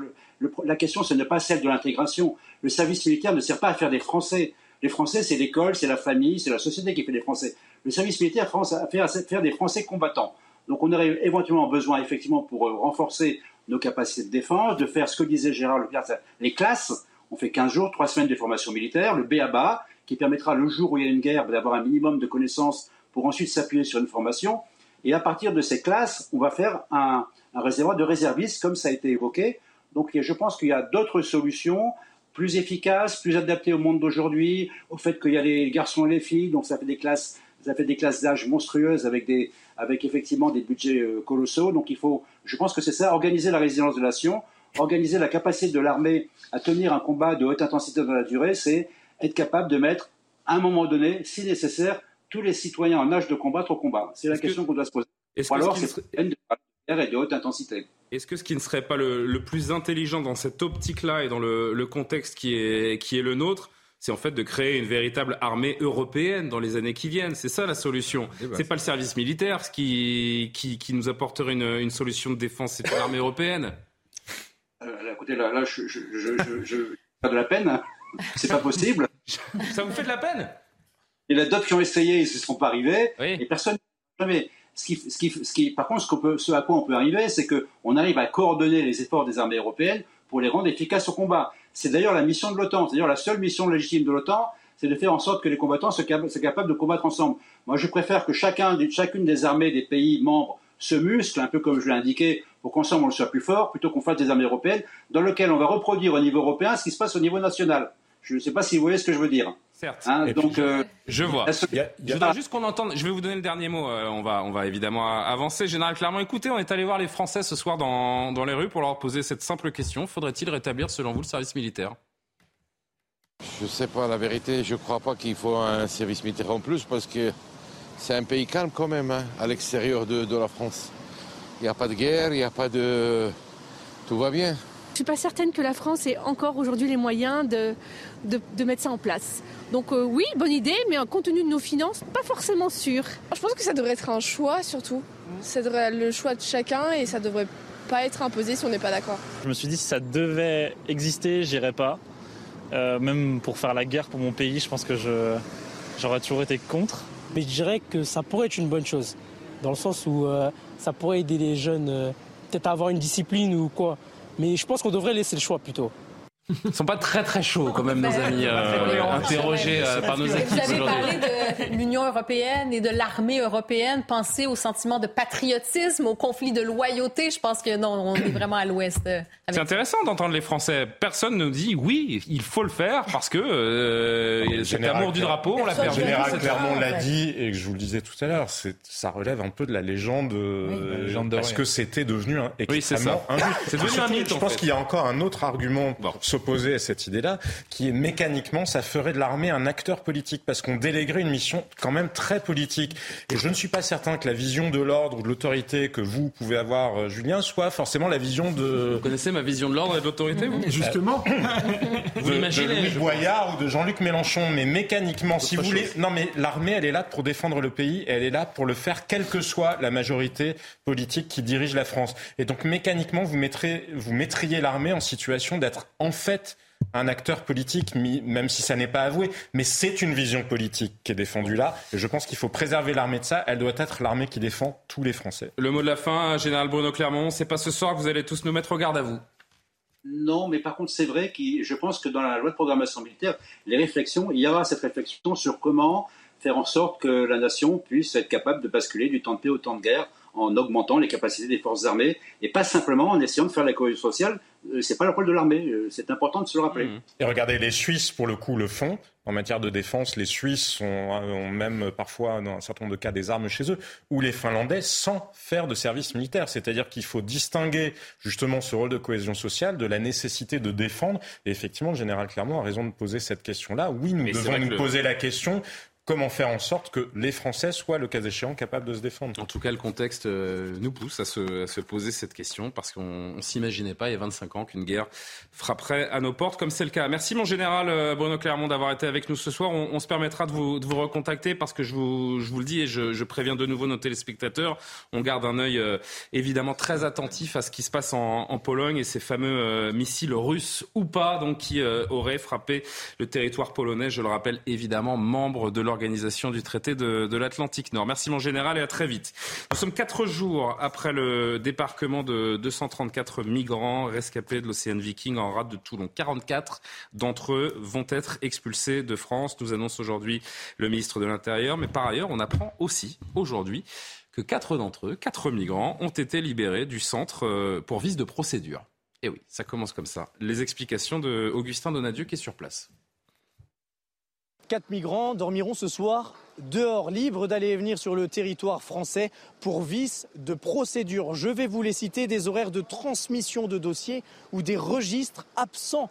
la question, ce n'est pas celle de l'intégration. Le service militaire ne sert pas à faire des Français. Les Français, c'est l'école, c'est la famille, c'est la société qui fait des Français. Le service militaire France a fait faire des Français combattants. Donc on aurait éventuellement besoin, effectivement, pour euh, renforcer nos capacités de défense, de faire ce que disait Gérard Leclerc, les classes. On fait 15 jours, 3 semaines de formation militaire, le BABA, qui permettra le jour où il y a une guerre d'avoir un minimum de connaissances pour ensuite s'appuyer sur une formation. Et à partir de ces classes, on va faire un, réservoir de réservistes, comme ça a été évoqué. Donc je pense qu'il y a d'autres solutions plus efficaces, plus adaptées au monde d'aujourd'hui, au fait qu'il y a les garçons et les filles, donc ça fait des classes ça fait des classes d'âge monstrueuses avec, des, avec effectivement des budgets euh, colossaux. Donc il faut, je pense que c'est ça, organiser la résilience de la nation, organiser la capacité de l'armée à tenir un combat de haute intensité dans la durée, c'est être capable de mettre, à un moment donné, si nécessaire, tous les citoyens en âge de combattre au combat. C'est la question qu'on doit se poser. Ou alors, et de haute intensité. Est-ce que ce qui ne serait pas le, plus intelligent dans cette optique-là et dans le, contexte qui est, qui est le nôtre, c'est en fait de créer une véritable armée européenne dans les années qui viennent. C'est ça la solution. Ce eh ben, c'est pas le service militaire ce qui, qui, qui nous apporterait une, une, solution de défense, c'est une armée européenne. Euh, écoutez, là, là je, je, je, je, pas de la peine. C'est pas possible. ça vous fait de la peine? Il y a d'autres qui ont essayé, ils ne se sont pas arrivés. Et personne jamais. Ce qui, par contre, ce à quoi on peut arriver, c'est qu'on arrive à coordonner les efforts des armées européennes pour les rendre efficaces au combat. C'est d'ailleurs la mission de l'OTAN. C'est d'ailleurs la seule mission légitime de l'OTAN, c'est de faire en sorte que les combattants soient, capables de combattre ensemble. Moi, je préfère que chacun, chacune des armées des pays membres se muscle, un peu comme je l'ai indiqué, pour qu'ensemble on le soit plus fort, plutôt qu'on fasse des armées européennes, dans lesquelles on va reproduire au niveau européen ce qui se passe au niveau national. Je ne sais pas si vous voyez ce que je veux dire. Certes. Hein, donc, euh, je vois. Je voudrais juste qu'on entende. Je vais vous donner le dernier mot. Euh, on va, on va évidemment avancer. Général Clermont, écoutez, on est allé voir les Français ce soir dans, dans les rues pour leur poser cette simple question. Faudrait-il rétablir, selon vous, le service militaire? Je ne sais pas la vérité. Je ne crois pas qu'il faut un service militaire en plus parce que c'est un pays calme quand même hein, à l'extérieur de, de la France. Il n'y a pas de guerre, il n'y a pas de... Tout va bien. Je ne suis pas certaine que la France ait encore aujourd'hui les moyens de, de, mettre ça en place. Donc euh, oui, bonne idée, mais compte tenu de nos finances, pas forcément sûr. Je pense que ça devrait être un choix surtout. Ça devrait être le choix de chacun et ça devrait pas être imposé si on n'est pas d'accord. Je me suis dit si ça devait exister, j'irais pas. Euh, même pour faire la guerre pour mon pays, je pense que j'aurais toujours été contre. Mais je dirais que ça pourrait être une bonne chose, dans le sens où euh, ça pourrait aider les jeunes peut-être à avoir une discipline ou quoi. Mais je pense qu'on devrait laisser le choix plutôt. Ils sont pas très très chauds quand même nos amis euh, interrogés euh, par nos équipes Vous avez parlé de l'Union européenne et de l'armée européenne. Pensez au sentiment de patriotisme, au conflit de loyauté. Je pense que non, on est vraiment à l'ouest. Euh, C'est intéressant d'entendre les Français. Personne ne dit oui, il faut le faire parce que euh, cet amour du drapeau, on l'a perdu. Le général Clermont l'a dit et que je vous le disais tout à l'heure, ça relève un peu de la légende, parce que c'était devenu un, extrêmement oui, injuste. C'est devenu un mythe. Je pense qu'il y a encore un autre argument s'opposer à cette idée-là, qui est mécaniquement, ça ferait de l'armée un acteur politique, parce qu'on déléguerait une mission quand même très politique. Et je ne suis pas certain que la vision de l'ordre ou de l'autorité que vous pouvez avoir, euh, Julien, soit forcément la vision de... Vous connaissez ma vision de l'ordre et de l'autorité, vous? Justement. vous l'imaginez De Louis Boyard ou de Jean-Luc Mélenchon, mais mécaniquement, si vous voulez... Non, mais l'armée, elle est là pour défendre le pays, et elle est là pour le faire, quelle que soit la majorité politique qui dirige la France. Et donc, mécaniquement, vous, mettrez, vous mettriez l'armée en situation d'être en fait un acteur politique, même si ça n'est pas avoué, mais c'est une vision politique qui est défendue là. Et je pense qu'il faut préserver l'armée de ça. Elle doit être l'armée qui défend tous les Français. Le mot de la fin, Général Bruno Clermont, c'est pas ce soir que vous allez tous nous mettre au garde à vous. Non, mais par contre, c'est vrai que je pense que dans la loi de programmation militaire, les réflexions, il y aura cette réflexion sur comment faire en sorte que la nation puisse être capable de basculer du temps de paix au temps de guerre en augmentant les capacités des forces armées et pas simplement en essayant de faire la cohésion sociale. Euh, c'est pas le rôle de l'armée. Euh, c'est important de se le rappeler. Mmh. Et regardez, les Suisses, pour le coup, le font. En matière de défense, les Suisses ont même parfois, dans un certain nombre de cas, des armes chez eux, ou les Finlandais sans faire de service militaire. C'est-à-dire qu'il faut distinguer justement ce rôle de cohésion sociale de la nécessité de défendre. Et effectivement, le général Clermont a raison de poser cette question-là. Oui, nous devons nous poser la question comment faire en sorte que les Français soient, le cas échéant, capables de se défendre. En tout cas, le contexte euh, nous pousse à se, poser cette question parce qu'on ne s'imaginait pas il y a 25 ans qu'une guerre frapperait à nos portes comme c'est le cas. Merci mon général euh, Bruno Clermont d'avoir été avec nous ce soir. On, se permettra de vous, recontacter parce que je vous, le dis et je, préviens de nouveau nos téléspectateurs, on garde un œil euh, évidemment très attentif à ce qui se passe en, Pologne et ces fameux missiles russes ou pas donc qui auraient frappé le territoire polonais. Je le rappelle évidemment, membre de l'organisation organisation du traité de, l'Atlantique Nord. Merci mon général et à très vite. Nous sommes quatre jours après le débarquement de 234 migrants rescapés de l'Océan Viking en rade de Toulon. 44 d'entre eux vont être expulsés de France, nous annonce aujourd'hui le ministre de l'Intérieur. Mais par ailleurs, on apprend aussi aujourd'hui que quatre d'entre eux, quatre migrants, ont été libérés du centre euh, pour vice de procédure. Et oui, ça commence comme ça. Les explications de Augustin Donadieu qui est sur place. Quatre migrants dormiront ce soir dehors, libres d'aller et venir sur le territoire français pour vice de procédure. Je vais vous les citer, des horaires de transmission de dossiers ou des registres absents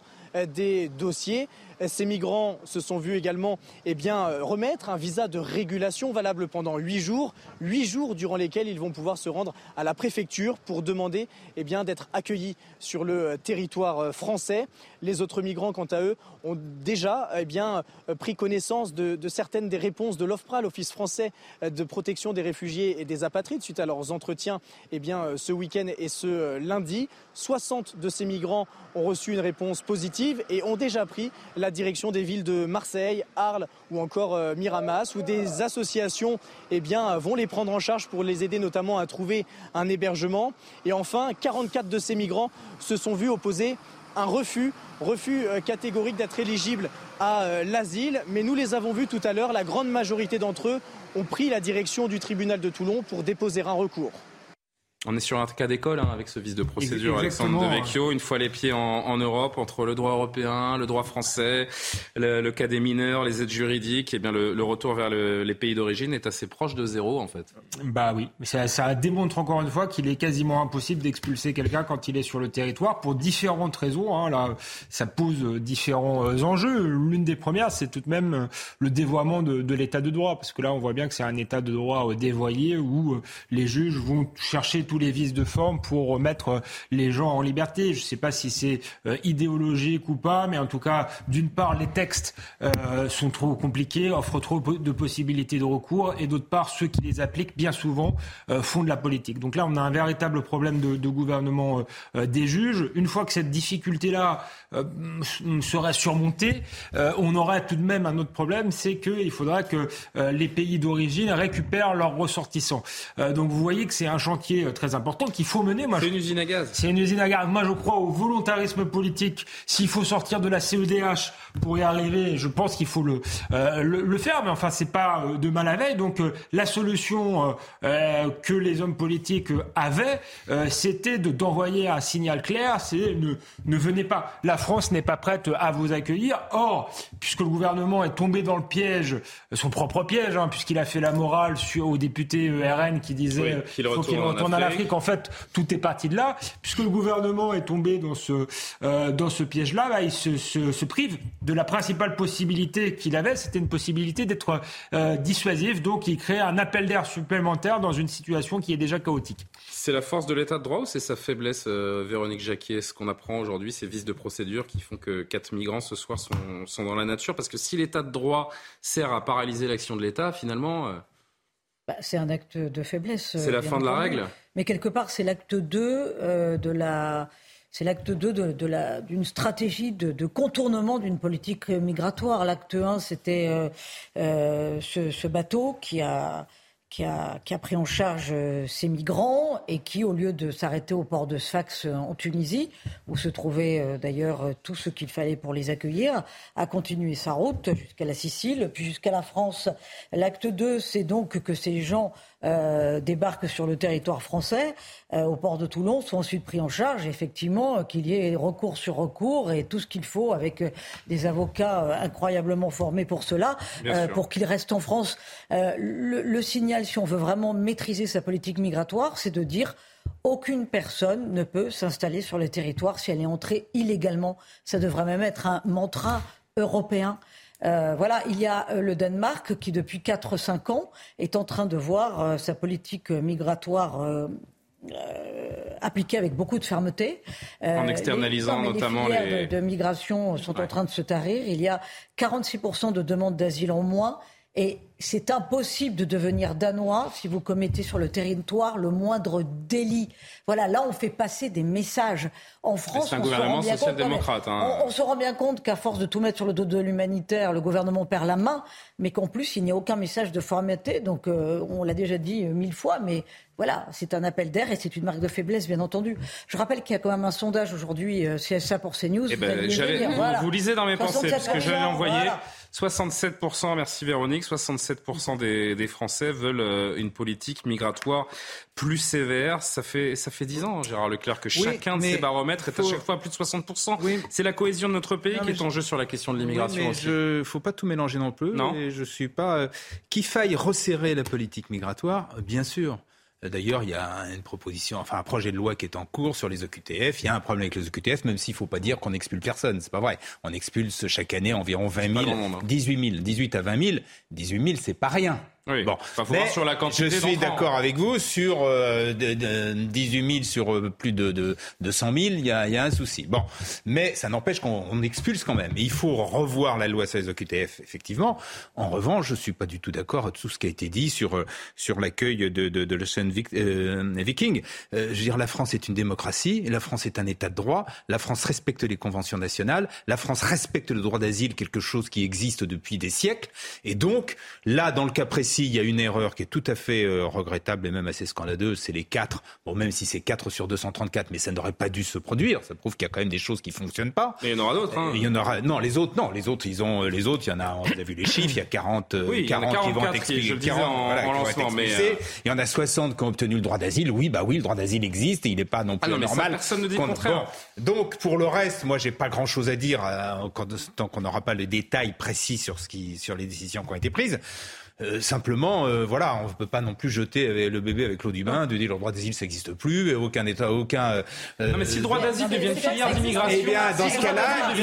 des dossiers. Ces migrants se sont vus également eh bien, remettre un visa de régulation valable pendant huit jours, huit jours durant lesquels ils vont pouvoir se rendre à la préfecture pour demander eh d'être accueillis sur le territoire français. Les autres migrants, quant à eux, ont déjà eh bien, pris connaissance de, de certaines des réponses de l'OFPRA, l'Office français de protection des réfugiés et des apatrides, suite à leurs entretiens eh bien, ce week-end et ce lundi. 60 de ces migrants ont reçu une réponse positive et ont déjà pris la direction des villes de Marseille, Arles ou encore euh, Miramas, où des associations eh bien, vont les prendre en charge pour les aider notamment à trouver un hébergement. Et enfin, 44 de ces migrants se sont vus opposer un refus, refus euh, catégorique d'être éligibles à euh, l'asile. Mais nous les avons vus tout à l'heure, la grande majorité d'entre eux ont pris la direction du tribunal de Toulon pour déposer un recours. On est sur un cas d'école hein, avec ce vice de procédure, Alexandre Devecchio. Une fois les pieds en, en, Europe, entre le droit européen, le droit français, le, le cas des mineurs, les aides juridiques, et eh bien le, le retour vers le, les pays d'origine est assez proche de zéro en fait. Bah oui, ça, ça démontre encore une fois qu'il est quasiment impossible d'expulser quelqu'un quand il est sur le territoire pour différentes raisons. Hein. Là, ça pose différents euh, enjeux. L'une des premières, c'est tout de même euh, le dévoiement de, de l'état de droit, parce que là, on voit bien que c'est un état de droit euh, dévoyé où les juges vont chercher tous les vices de forme pour mettre les gens en liberté. Je ne sais pas si c'est euh, idéologique ou pas, mais en tout cas, d'une part, les textes euh, sont trop compliqués, offrent trop de possibilités de recours, et d'autre part, ceux qui les appliquent, bien souvent, euh, font de la politique. Donc là, on a un véritable problème de, gouvernement des juges. Une fois que cette difficulté-là serait surmontée, on aurait tout de même un autre problème, c'est qu'il faudra que les pays d'origine récupèrent leurs ressortissants. donc vous voyez que c'est un chantier très important qu'il faut mener. C'est une usine à gaz. C'est une usine à gaz. Moi, je crois au volontarisme politique. S'il faut sortir de la CEDH pour y arriver, je pense qu'il faut le, euh, le, le, faire. Mais enfin, c'est pas euh, de mal à veille. Donc, euh, la solution euh, que les hommes politiques avaient, c'était d'envoyer un signal clair. C'est ne, ne venez pas. La France n'est pas prête à vous accueillir. Or, puisque le gouvernement est tombé dans le piège, son propre piège, hein, puisqu'il a fait la morale sur, aux députés RN qui disaient oui, qu'il faut qu'il retourne à l'Afrique. En fait, tout est parti de là. Puisque le gouvernement est tombé dans ce, euh, dans ce piège-là, bah, il se, se, se, prive de la principale possibilité qu'il avait. C'était une possibilité d'être euh, dissuasif. Donc, il crée un appel d'air supplémentaire dans une situation qui est déjà chaotique. C'est la force de l'état de droit ou c'est sa faiblesse, euh, Véronique Jacquier? Ce qu'on apprend aujourd'hui, ces vices de procédure qui font que quatre migrants ce soir sont, sont dans la nature. Parce que si l'état de droit sert à paralyser l'action de l'État, finalement. Euh, bah, c'est un acte de faiblesse. C'est la fin entendu. de la règle. Mais quelque part, c'est l'acte 2 euh, de la. C'est l'acte 2 de, d'une stratégie de, contournement d'une politique migratoire. L'acte 1, c'était euh, euh, ce, bateau qui a, qui a, qui a pris en charge euh, ces migrants et qui, au lieu de s'arrêter au port de Sfax en Tunisie, où se trouvait d'ailleurs tout ce qu'il fallait pour les accueillir, a continué sa route jusqu'à la Sicile, puis jusqu'à la France. L'acte 2, c'est donc que ces gens euh, débarquent sur le territoire français, euh, au port de Toulon, sont ensuite pris en charge, effectivement, qu'il y ait recours sur recours et tout ce qu'il faut avec euh, des avocats incroyablement formés pour cela, pour qu'ils restent en France. Le, le signal, si on veut vraiment maîtriser sa politique migratoire, c'est de dire aucune personne ne peut s'installer sur le territoire si elle est entrée illégalement. Ça devrait même être un mantra européen. Euh, voilà, il y a euh, le Danemark qui, depuis 4-5 ans, est en train de voir euh, sa politique migratoire euh, appliquée avec beaucoup de fermeté. en externalisant les, notamment les... De, de, migration sont ouais. en train de se tarir. Il y a 46% de demandes d'asile en moins. Et c'est impossible de devenir danois si vous commettez sur le territoire le moindre délit. Voilà, là on fait passer des messages. En France, c'est un gouvernement social-démocrate. Hein. On, on, se rend bien compte qu'à force de tout mettre sur le dos de l'humanitaire, le gouvernement perd la main, mais qu'en plus il n'y a aucun message de formalité. Donc euh, on l'a déjà dit mille fois, mais voilà, c'est un appel d'air et c'est une marque de faiblesse, bien entendu. Je rappelle qu'il y a quand même un sondage aujourd'hui, euh, CSA pour CNews. Eh ben, vous, voilà. vous lisez dans mes pensées, parce que je l'ai envoyé. Voilà. 67%, merci Véronique, 67 67% des, des, Français veulent euh, une politique migratoire plus sévère. Ça fait, ça fait 10 ans, Gérard Leclerc, que chacun de ces baromètres est à chaque fois à plus de 60%. Oui. C'est la cohésion de notre pays qui est en jeu sur la question de l'immigration. Il ne faut pas tout mélanger non plus. Non. Et je suis pas. Euh, qu'il faille resserrer la politique migratoire, bien sûr. D'ailleurs, il y a une proposition, enfin un projet de loi qui est en cours sur les OQTF. Il y a un problème avec les OQTF, même s'il ne faut pas dire qu'on expulse personne. C'est pas vrai. On expulse chaque année environ 20 000, 18 000, 18 à 20 000. 18 000, c'est pas rien. Oui. Bon, sur la quantité je suis d'accord avec vous sur euh, de, de, 18 000 sur euh, plus de, de, de 100 000, il y a, y a, un souci. Bon, mais ça n'empêche qu'on expulse quand même. il faut revoir la loi sur les OQTF, effectivement. En revanche, je suis pas du tout d'accord avec tout ce qui a été dit sur euh, sur l'accueil de, de, de l'Ocean euh, Viking. Je veux dire, la France est une démocratie, la France est un État de droit, la France respecte les conventions nationales, la France respecte le droit d'asile, quelque chose qui existe depuis des siècles, et donc là, dans le cas précis il y a une erreur qui est tout à fait euh, regrettable et même assez scandaleuse, c'est les 4. Bon, même si c'est 4 sur 234, mais ça n'aurait pas dû se produire. Ça prouve qu'il y a quand même des choses qui fonctionnent pas. Mais il y en aura d'autres. Hein. Il y en aura. Non, les autres, non, les autres, ils ont les autres. Il y en a. On a vu les chiffres. Il y a 40, euh, oui, 40 qui vont être expulsés. 40, mais euh, Il y en a 60 qui ont obtenu le droit d'asile. Oui, bah oui, le droit d'asile existe et il n'est pas non plus ah non, normal. personne ne dit le contraire. donc pour le reste, moi, j'ai pas grand chose à dire tant qu'on n'aura pas le détail précis sur ce qui, sur les décisions qui ont été prises. Euh, simplement, euh, voilà, on ne peut pas non plus jeter le bébé avec l'eau du bain, de dire le droit d'asile ça n'existe plus, aucun État, aucun. Euh, non, mais si le droit d'asile devient une filière d'immigration, eh bien, dans ce cas-là, eh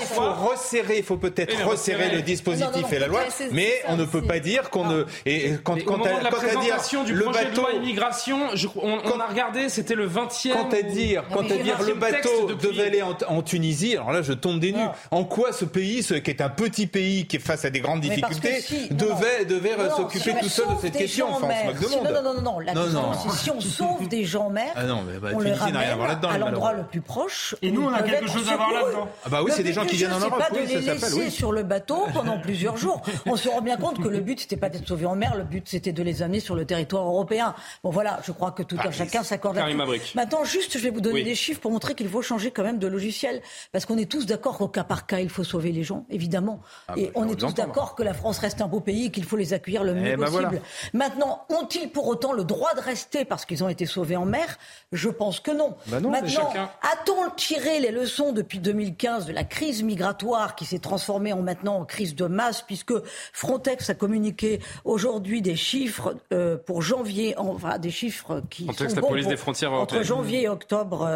il faut resserrer, il faut peut-être eh resserrer le dispositif et la loi, mais on ne peut pas dire qu'on ne. Et quand, quand, présentation du projet de loi immigration, on, a regardé, c'était le 20e. Quant à dire, quand à dire le bateau devait aller en, Tunisie, alors là, je tombe des nues. En quoi ce pays, ce qui est un petit pays qui est face à des grandes difficultés, devait, devait s'occuper tout seul de cette question. Enfin, on se Non, non, non, non, La question, c'est si on sauve des gens mer, ah non, mais bah, on les ramène à l'endroit le plus proche. Et nous, on a quelque chose à voir là-dedans. Ah bah oui, c'est des gens qui viennent en Europe. pas de les laisser sur le bateau pendant plusieurs jours. On se rend bien compte que le but, c'était pas d'être sauvés en mer, le but, c'était de les amener sur le territoire européen. Bon, voilà, je crois que tout un chacun s'accorde à Maintenant, juste, je vais vous donner des chiffres pour montrer qu'il faut changer quand même de logiciel. Parce qu'on est tous d'accord qu'au cas par cas, il faut sauver les gens, évidemment. Ah Et bah, on est tous d'accord que la France reste un beau pays qu'il faut les accueillir le mieux eh ben possible. Maintenant, ont-ils pour autant le droit de rester parce qu'ils ont été sauvés en mer? Je pense que non. Bah Maintenant, a-t-on tiré les leçons depuis 2015 de la crise migratoire qui s'est transformée en maintenant en crise de masse puisque Frontex a communiqué aujourd'hui des chiffres euh, pour janvier, enfin des chiffres qui Frontex, sont la police des frontières entre janvier et octobre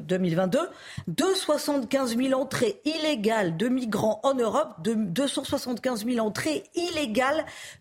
2022, 275 000 entrées illégales de migrants en Europe, de 275 000 entrées illégales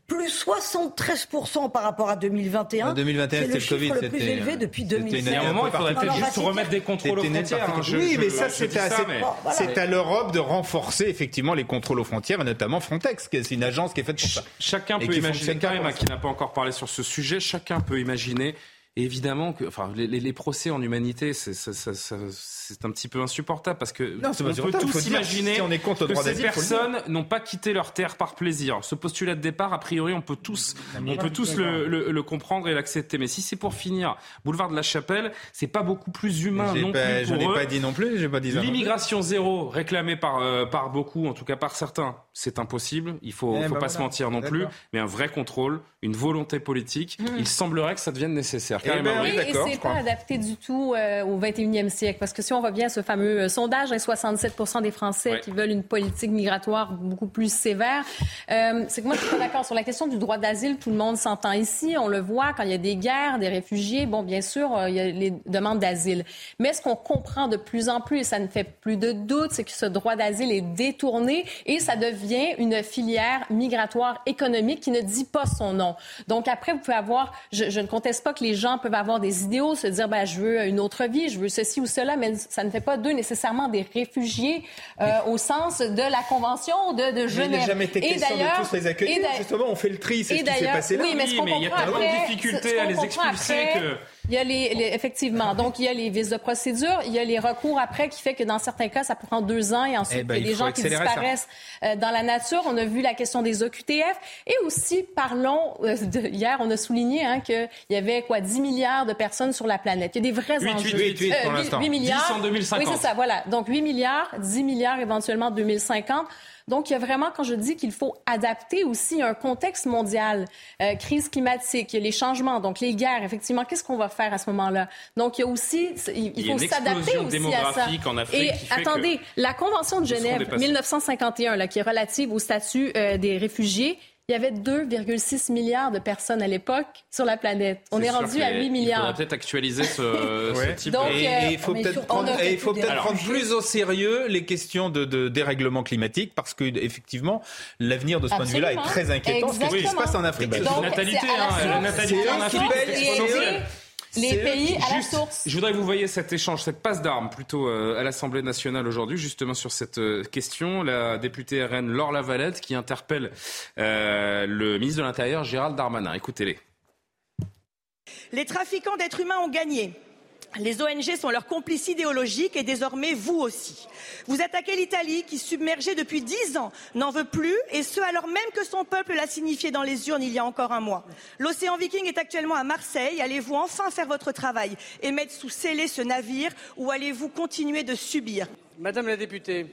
plus 73% par rapport à 2021. 2021, c'est le, chiffre Covid, le plus élevé euh, depuis 2016. Il y a un moment, il faudrait peut-être juste remettre des contrôles aux frontières. Hein, oui, mais ça, c'est à, l'Europe de renforcer effectivement les contrôles aux frontières, et notamment Frontex, qui est une agence qui est faite pour ça. Chacun peut imaginer, Karim, qui n'a pas encore parlé sur ce sujet, chacun peut imaginer évidemment que, enfin, les, les, procès en humanité, c'est un petit peu insupportable parce que non, on peut tous imaginer si on est contre que ces personnes n'ont pas quitté leur terre par plaisir. Ce postulat de départ, a priori, on peut tous, on peut tous le, le, le comprendre et l'accepter. Mais si c'est pour finir, boulevard de la Chapelle, c'est pas beaucoup plus humain non pas, plus. Je n'ai pas dit non plus. J'ai pas dit. L'immigration zéro, réclamée par euh, par beaucoup, en tout cas par certains, c'est impossible. Il faut, eh faut ben pas se mentir non plus. Mais un vrai contrôle, une volonté politique, mmh. il semblerait que ça devienne nécessaire. Eh ben oui, et c'est pas adapté du tout euh, au 21e siècle. Parce que si on revient à ce fameux euh, sondage, 67 hein, des Français qui veulent une politique migratoire beaucoup plus sévère, euh, c'est que moi, je suis pas d'accord. Sur la question du droit d'asile, tout le monde s'entend ici. On le voit quand il y a des guerres, des réfugiés. Bon, bien sûr, il y a les demandes d'asile. Mais ce qu'on comprend de plus en plus, et ça ne fait plus de doute, c'est que ce droit d'asile est détourné et ça devient une filière migratoire économique qui ne dit pas son nom. Donc après, vous pouvez avoir, je, je ne conteste pas que les gens peuvent avoir des idéaux, se dire ben, je veux une autre vie, je veux ceci ou cela, mais ça ne fait pas d'eux nécessairement des réfugiés euh, au sens de la Convention de, de Genève. il n'a jamais été question de tous les accueillir. Justement, on fait le tri, c'est ce qui s'est passé là. Oui, mais, il y a tellement de difficultés à les expulser que Il y a les, effectivement, donc il y a les vices de procédure, il y a les recours après qui fait que dans certains cas, ça prend deux ans et ensuite eh ben, il y a des gens qui disparaissent euh, dans la nature. On a vu la question des OQTF et aussi, parlons, euh, de, hier, on a souligné hein, qu'il y avait quoi, 10 milliards de personnes sur la planète. Il y a des vrais 8, enjeux. 8, 8, 8 pour l'instant. 8 milliards. 10 en 2050. Oui, c'est ça, voilà. Donc 8 milliards, 10 milliards éventuellement en 2050. Donc, il y a vraiment, quand je dis qu'il faut adapter aussi un contexte mondial, euh, crise climatique, les changements, donc les guerres, effectivement, qu'est-ce qu'on va faire à ce moment-là? Donc, il y a aussi, il, faut s'adapter aussi à ça. En Afrique Et attendez, la Convention de Genève 1951, là, qui est relative au statut euh, des réfugiés, il y avait 2,6 milliards de personnes à l'époque sur la planète. On est, rendu à 8 milliards. Il faudrait peut-être actualiser ce, ce type Donc, de... Et il faut peut-être prendre, il faut peut prendre plus au sérieux les questions de, de dérèglement climatique parce que effectivement, l'avenir de ce point de vue-là est très inquiétant. Exactement. Ce qui se passe en Afrique? Donc, la natalité, hein, la natalité en Afrique, c'est les pays à la source. Je voudrais que vous voyez cet échange, cette passe d'armes plutôt euh, à l'Assemblée nationale aujourd'hui, justement sur cette euh, question. La députée RN Laure Lavalette qui interpelle euh, le ministre de l'Intérieur Gérald Darmanin. Écoutez-les. Les trafiquants d'êtres humains ont gagné. Les ONG sont leurs complices idéologiques et désormais vous aussi. Vous attaquez l'Italie qui, submergée depuis dix ans, n'en veut plus et ce alors même que son peuple l'a signifié dans les urnes il y a encore un mois. L'océan Viking est actuellement à Marseille. Allez-vous enfin faire votre travail et mettre sous scellé ce navire ou allez-vous continuer de subir? Madame la députée,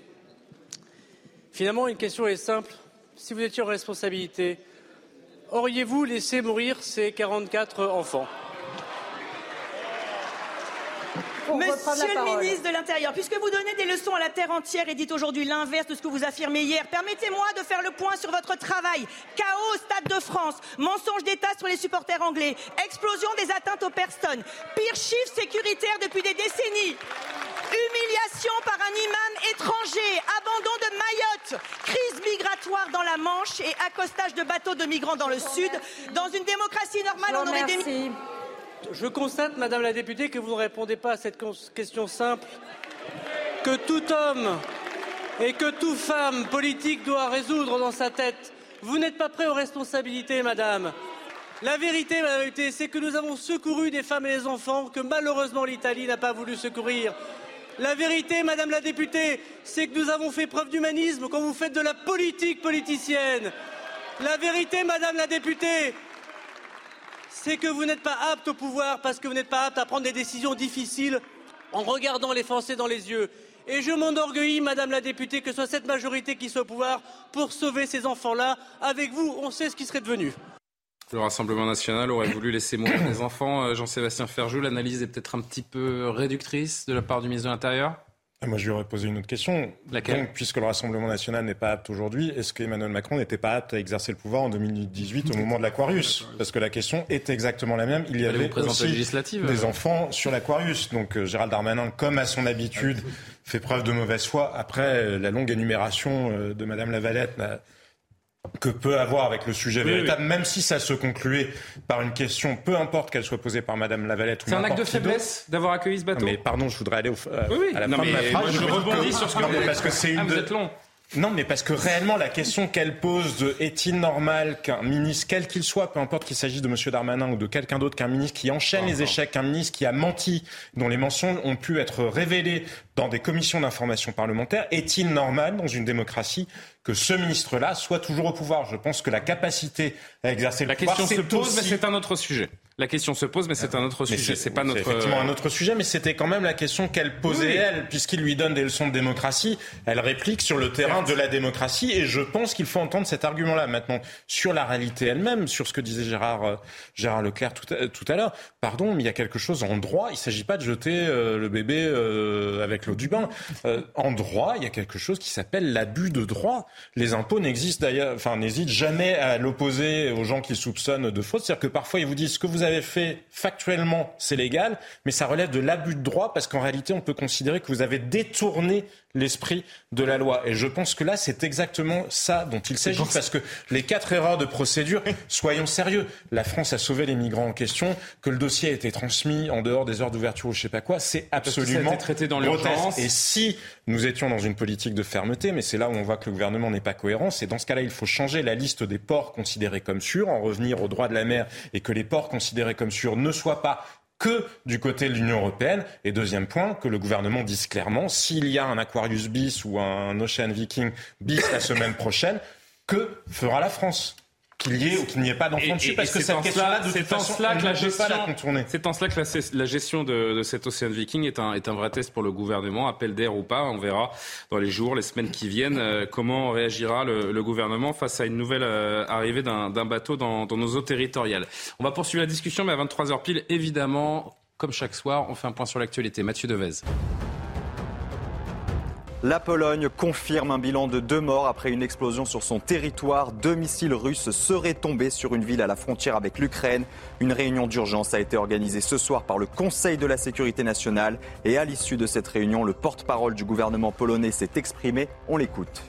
finalement une question est simple. Si vous étiez en responsabilité, auriez-vous laissé mourir ces 44 enfants? Monsieur le ministre de l'Intérieur, puisque vous donnez des leçons à la terre entière et dites aujourd'hui l'inverse de ce que vous affirmez hier, permettez-moi de faire le point sur votre travail. Chaos au Stade de France, mensonge d'État sur les supporters anglais, explosion des atteintes aux personnes, pire chiffre sécuritaire depuis des décennies. Humiliation par un imam étranger, abandon de Mayotte, crise migratoire dans la Manche et accostage de bateaux de migrants dans le sud. Dans une démocratie normale, on aurait des... Je constate, Madame la députée, que vous ne répondez pas à cette question simple que tout homme et que toute femme politique doit résoudre dans sa tête. Vous n'êtes pas prêt aux responsabilités, Madame. La vérité, Madame la députée, c'est que nous avons secouru des femmes et des enfants que malheureusement l'Italie n'a pas voulu secourir. La vérité, Madame la députée, c'est que nous avons fait preuve d'humanisme quand vous faites de la politique politicienne. La vérité, Madame la députée, c'est que vous n'êtes pas apte au pouvoir parce que vous n'êtes pas apte à prendre des décisions difficiles en regardant les Français dans les yeux. Et je m'enorgueillis, Madame la députée, que ce soit cette majorité qui soit au pouvoir pour sauver ces enfants-là. Avec vous, on sait ce qui serait devenu. Le Rassemblement national aurait voulu laisser mourir les enfants. Euh, Jean-Sébastien Ferjou, l'analyse est peut-être un petit peu réductrice de la part du ministre de l'Intérieur moi, je lui aurais posé une autre question. Laquelle puisque le Rassemblement national n'est pas apte aujourd'hui, est-ce qu'Emmanuel Macron n'était pas apte à exercer le pouvoir en 2018 au moment de l'Aquarius? Parce que la question est exactement la même. Il y avait aussi des enfants sur l'Aquarius. Donc euh, Gérald Darmanin, comme à son habitude, fait preuve de mauvaise foi. Après, la longue énumération euh, de Madame Lavalette que peut avoir avec le sujet véritable, même si ça se concluait par une question, peu importe qu'elle soit posée par Madame Lavalette ou C'est un acte de faiblesse d'avoir accueilli ce bateau. mais pardon, je voudrais aller au, euh, oui, oui. à la non, fin mais de ma phrase. je, je rebondis sur ce que vous parce que c'est une ah, vous de... êtes long. Non, mais parce que réellement, la question qu'elle pose de est-il normal qu'un ministre, quel qu'il soit, peu importe qu'il s'agisse de M. Darmanin ou de quelqu'un d'autre qu'un ministre qui enchaîne les échecs, qu'un ministre qui a menti, dont les mensonges ont pu être révélés dans des commissions d'information parlementaire, est-il normal dans une démocratie que ce ministre-là soit toujours au pouvoir? Je pense que la capacité à exercer la le pouvoir, question se pose, aussi... mais c'est un autre sujet. La question se pose, mais c'est un autre sujet. C'est pas notre. effectivement un autre sujet, mais c'était quand même la question qu'elle posait Oui. elle, puisqu'il lui donne des leçons de démocratie. Elle réplique sur le terrain de la démocratie, et je pense qu'il faut entendre cet argument-là. Maintenant, sur la réalité elle-même, sur ce que disait Gérard euh, Gérard Leclerc tout à, tout à l'heure. Pardon, mais il y a quelque chose en droit. Il ne s'agit pas de jeter euh, le bébé euh, avec l'eau du bain. Euh, en droit, il y a quelque chose qui s'appelle l'abus de droit. Les impôts n'existent d'ailleurs, enfin n'hésitent jamais à l'opposer aux gens qui soupçonnent de fraude. C'est-à-dire que parfois ils vous disent ce que vous avez fait factuellement, c'est légal, mais ça relève de l'abus de droit parce qu'en réalité, on peut considérer que vous avez détourné l'esprit de la loi. Et je pense que là, c'est exactement ça dont il s'agit. Parce que les quatre erreurs de procédure, soyons sérieux. La France a sauvé les migrants en question, que le dossier a été transmis en dehors des heures d'ouverture ou je sais pas quoi, c'est absolument été traité dans l'urgence. Et si nous étions dans une politique de fermeté, mais c'est là où on voit que le gouvernement n'est pas cohérent, c'est dans ce cas-là, il faut changer la liste des ports considérés comme sûrs, en revenir au droit de la mer et que les ports considérés comme sûrs ne soient pas que du côté de l'Union européenne. Et deuxième point, que le gouvernement dise clairement, s'il y a un Aquarius bis ou un Ocean Viking bis la semaine prochaine, que fera la France? Qu'il y ait ou qu'il n'y ait pas d'enfants dessus, parce que cette question-là, de toute façon, peut pas la contourner. C'est en cela que la, la gestion de, de, cet Ocean Viking est un, est un vrai test pour le gouvernement, appel d'air ou pas. On verra dans les jours, les semaines qui viennent, euh, comment réagira le, le, gouvernement face à une nouvelle euh, arrivée d'un bateau dans, dans nos eaux territoriales. On va poursuivre la discussion, mais à 23h pile, évidemment, comme chaque soir, on fait un point sur l'actualité. Mathieu Devez. La Pologne confirme un bilan de deux morts après une explosion sur son territoire. Deux missiles russes seraient tombés sur une ville à la frontière avec l'Ukraine. Une réunion d'urgence a été organisée ce soir par le Conseil de la sécurité nationale. Et à l'issue de cette réunion, le porte-parole du gouvernement polonais s'est exprimé. On l'écoute.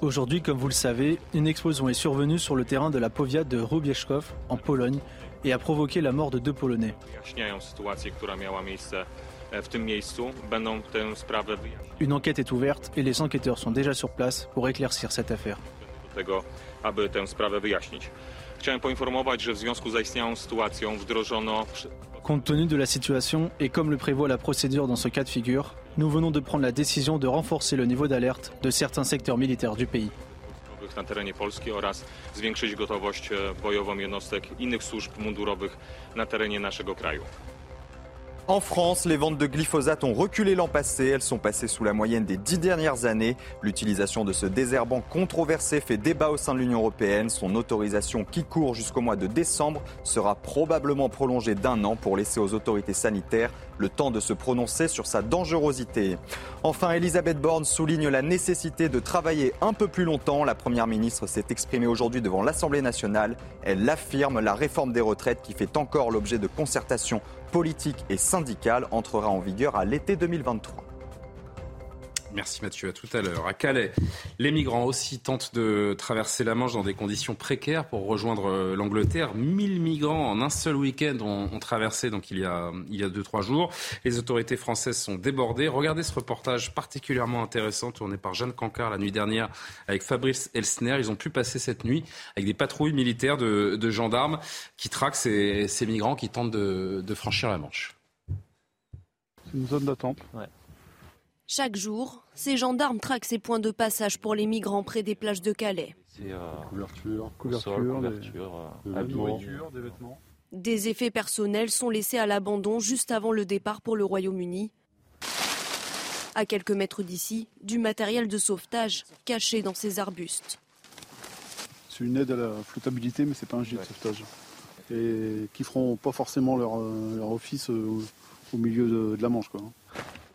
Aujourd'hui, comme vous le savez, une explosion est survenue sur le terrain de la Powiat de Rubieszków, en Pologne, et a provoqué la mort de deux Polonais. Une enquête est ouverte et les enquêteurs sont déjà sur place pour éclaircir cette affaire. Compte tenu de la situation et comme le prévoit la procédure dans ce cas de figure, nous venons de prendre la décision de renforcer le niveau d'alerte de certains secteurs militaires du pays. Na terenie Polski oraz zwiększyć gotowość bojową jednostek innych służb mundurowych na terenie naszego kraju. En France, les ventes de glyphosate ont reculé l'an passé. Elles sont passées sous la moyenne des dix dernières années. L'utilisation de ce désherbant controversé fait débat au sein de l'Union européenne. Son autorisation qui court jusqu'au mois de décembre sera probablement prolongée d'un an pour laisser aux autorités sanitaires le temps de se prononcer sur sa dangerosité. Enfin, Elisabeth Borne souligne la nécessité de travailler un peu plus longtemps. La Première ministre s'est exprimée aujourd'hui devant l'Assemblée nationale. Elle affirme la réforme des retraites qui fait encore l'objet de concertations politique et syndicale entrera en vigueur à l'été 2023. Merci Mathieu, à tout à l'heure. À Calais, les migrants aussi tentent de traverser la Manche dans des conditions précaires pour rejoindre euh, l'Angleterre. 1000 migrants en un seul week-end ont, traversé donc il y a il y a deux trois jours. Les autorités françaises sont débordées. Regardez ce reportage particulièrement intéressant tourné par Jeanne Cancard la nuit dernière avec Fabrice Elsner. Ils ont pu passer cette nuit avec des patrouilles militaires de, gendarmes qui traquent ces, migrants qui tentent de, de franchir la Manche. C'est une zone d'attente. Ouais. Chaque jour, ces gendarmes traquent ces points de passage pour les migrants près des plages de Calais. Euh, couverture, couverture, des, des vêtements. Des effets personnels sont laissés à l'abandon juste avant le départ pour le Royaume-Uni. À quelques mètres d'ici, du matériel de sauvetage caché dans ces arbustes. C'est une aide à la flottabilité, mais c'est pas un gilet de sauvetage. Et qui feront pas forcément leur, euh, office euh, au milieu de, de la Manche. Quoi.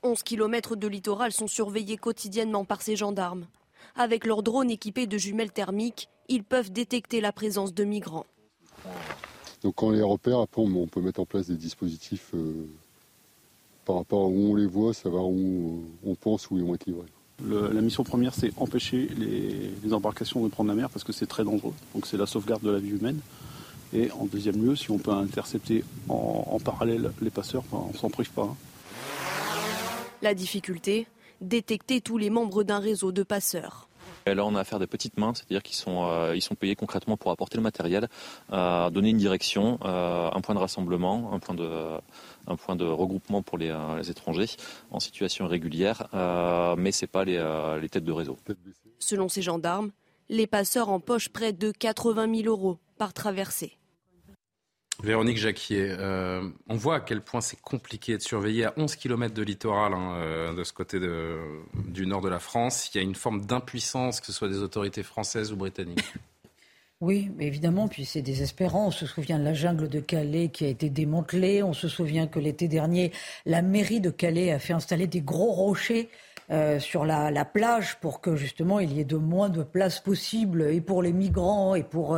11 km de littoral sont surveillés quotidiennement par ces gendarmes. Avec leurs drones équipés de jumelles thermiques, ils peuvent détecter la présence de migrants. Donc quand on les repère, après on peut mettre en place des dispositifs euh, par rapport à où on les voit, savoir où on pense où ils vont être livrés. la mission première, c'est empêcher les, embarcations de prendre la mer parce que c'est très dangereux. Donc c'est la sauvegarde de la vie humaine. Et en deuxième lieu, si on peut intercepter en, parallèle les passeurs, on ne s'en prive pas. Hein. La difficulté Détecter tous les membres d'un réseau de passeurs. là, on a affaire des petites mains, c'est-à-dire qu'ils sont, euh, ils sont payés concrètement pour apporter le matériel, euh, donner une direction, euh, un point de rassemblement, un point de, un point de regroupement pour les, étrangers en situation irrégulière, mais ce n'est pas les, les têtes de réseau. Selon ces gendarmes, les passeurs empochent près de 80 000 euros par traversée. Véronique Jacquier, euh, on voit à quel point c'est compliqué de surveiller à 11 km de littoral hein, euh, de ce côté du nord de la France. Il y a une forme d'impuissance, que ce soit des autorités françaises ou britanniques. Oui, mais évidemment, puis c'est désespérant. On se souvient de la jungle de Calais qui a été démantelée. On se souvient que l'été dernier, la mairie de Calais a fait installer des gros rochers euh, sur la, la, plage pour que justement il y ait de moins de place possible et pour les migrants et pour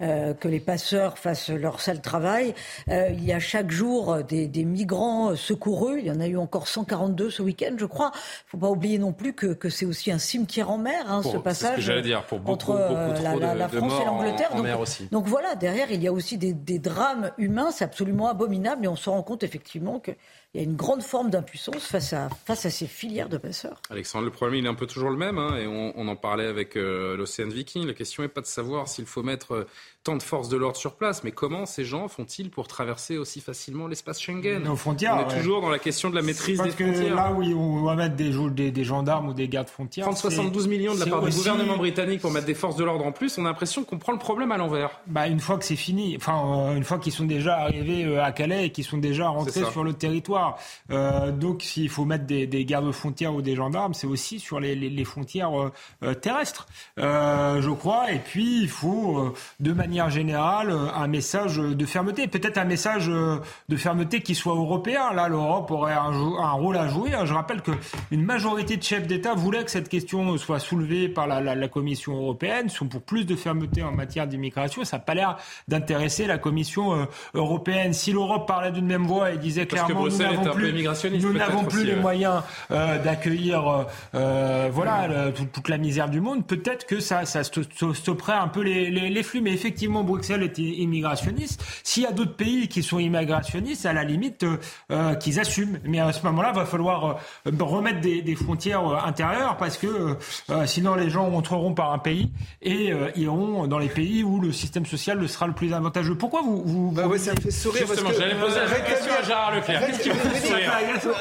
que les passeurs fassent leur sale travail. Euh, il y a chaque jour des, des, migrants secourus. Il y en a eu encore 142 ce week-end, je crois. Il ne faut pas oublier non plus que, que c'est aussi un cimetière en mer, hein, ce passage ce dire, pour beaucoup, entre euh, la, la, la, France et l'Angleterre. Donc, donc, voilà, derrière, il y a aussi des, des drames humains. C'est absolument abominable. Et on se rend compte effectivement que il y a une grande forme d'impuissance face à, face à ces filières de passeurs. Alexandre, le problème, il est un peu toujours le même, hein, et on, on, en parlait avec euh, l'Océan Viking. La question n'est pas de savoir s'il faut mettre tant de forces de l'ordre sur place. Mais comment ces gens font-ils pour traverser aussi facilement l'espace Schengen Nos frontières. On est toujours dans la question de la maîtrise parce des frontières. Là où on va mettre des, des, des gendarmes ou des gardes frontières. 30 72 millions de la part du gouvernement britannique pour mettre des forces de l'ordre en plus, on a l'impression qu'on prend le problème à l'envers. Bah, une fois que c'est fini, enfin, euh, une fois qu'ils sont déjà arrivés euh, à Calais et qu'ils sont déjà rentrés sur le territoire. Euh, donc, s'il faut mettre des, des gardes frontières ou des gendarmes, c'est aussi sur les, les, les frontières euh, terrestres, je crois. Et puis, il faut, de manière générale, un message de fermeté. Peut-être un message de fermeté qui soit européen. Là, l'Europe aurait un, un, rôle à jouer. Je rappelle qu'une majorité de chefs d'État voulaient que cette question soit soulevée par la, la, la Commission européenne, sont pour plus de fermeté en matière d'immigration. Ça n'a pas l'air d'intéresser la Commission euh, européenne. Si l'Europe parlait d'une même voix et disait Parce clairement nous n'avons plus, nous n'avons plus aussi, les ouais. moyens euh, d'accueillir euh, voilà le, toute, toute, la misère du monde, peut-être que ça, ça stopperait un peu les, les, les, flux. Mais effectivement, Bruxelles est immigrationniste. S'il y a d'autres pays qui sont immigrationnistes, à la limite, euh, qu'ils assument. Mais à ce moment-là, il va falloir remettre des, des, frontières intérieures parce que sinon les gens entreront par un pays et iront dans les pays où le système social le sera le plus avantageux. Pourquoi vous... vous bah ouais, ça me fait sourire Justement, parce que... j'allais poser la question à Gérard Leclerc. Qu'est-ce qui vous fait sourire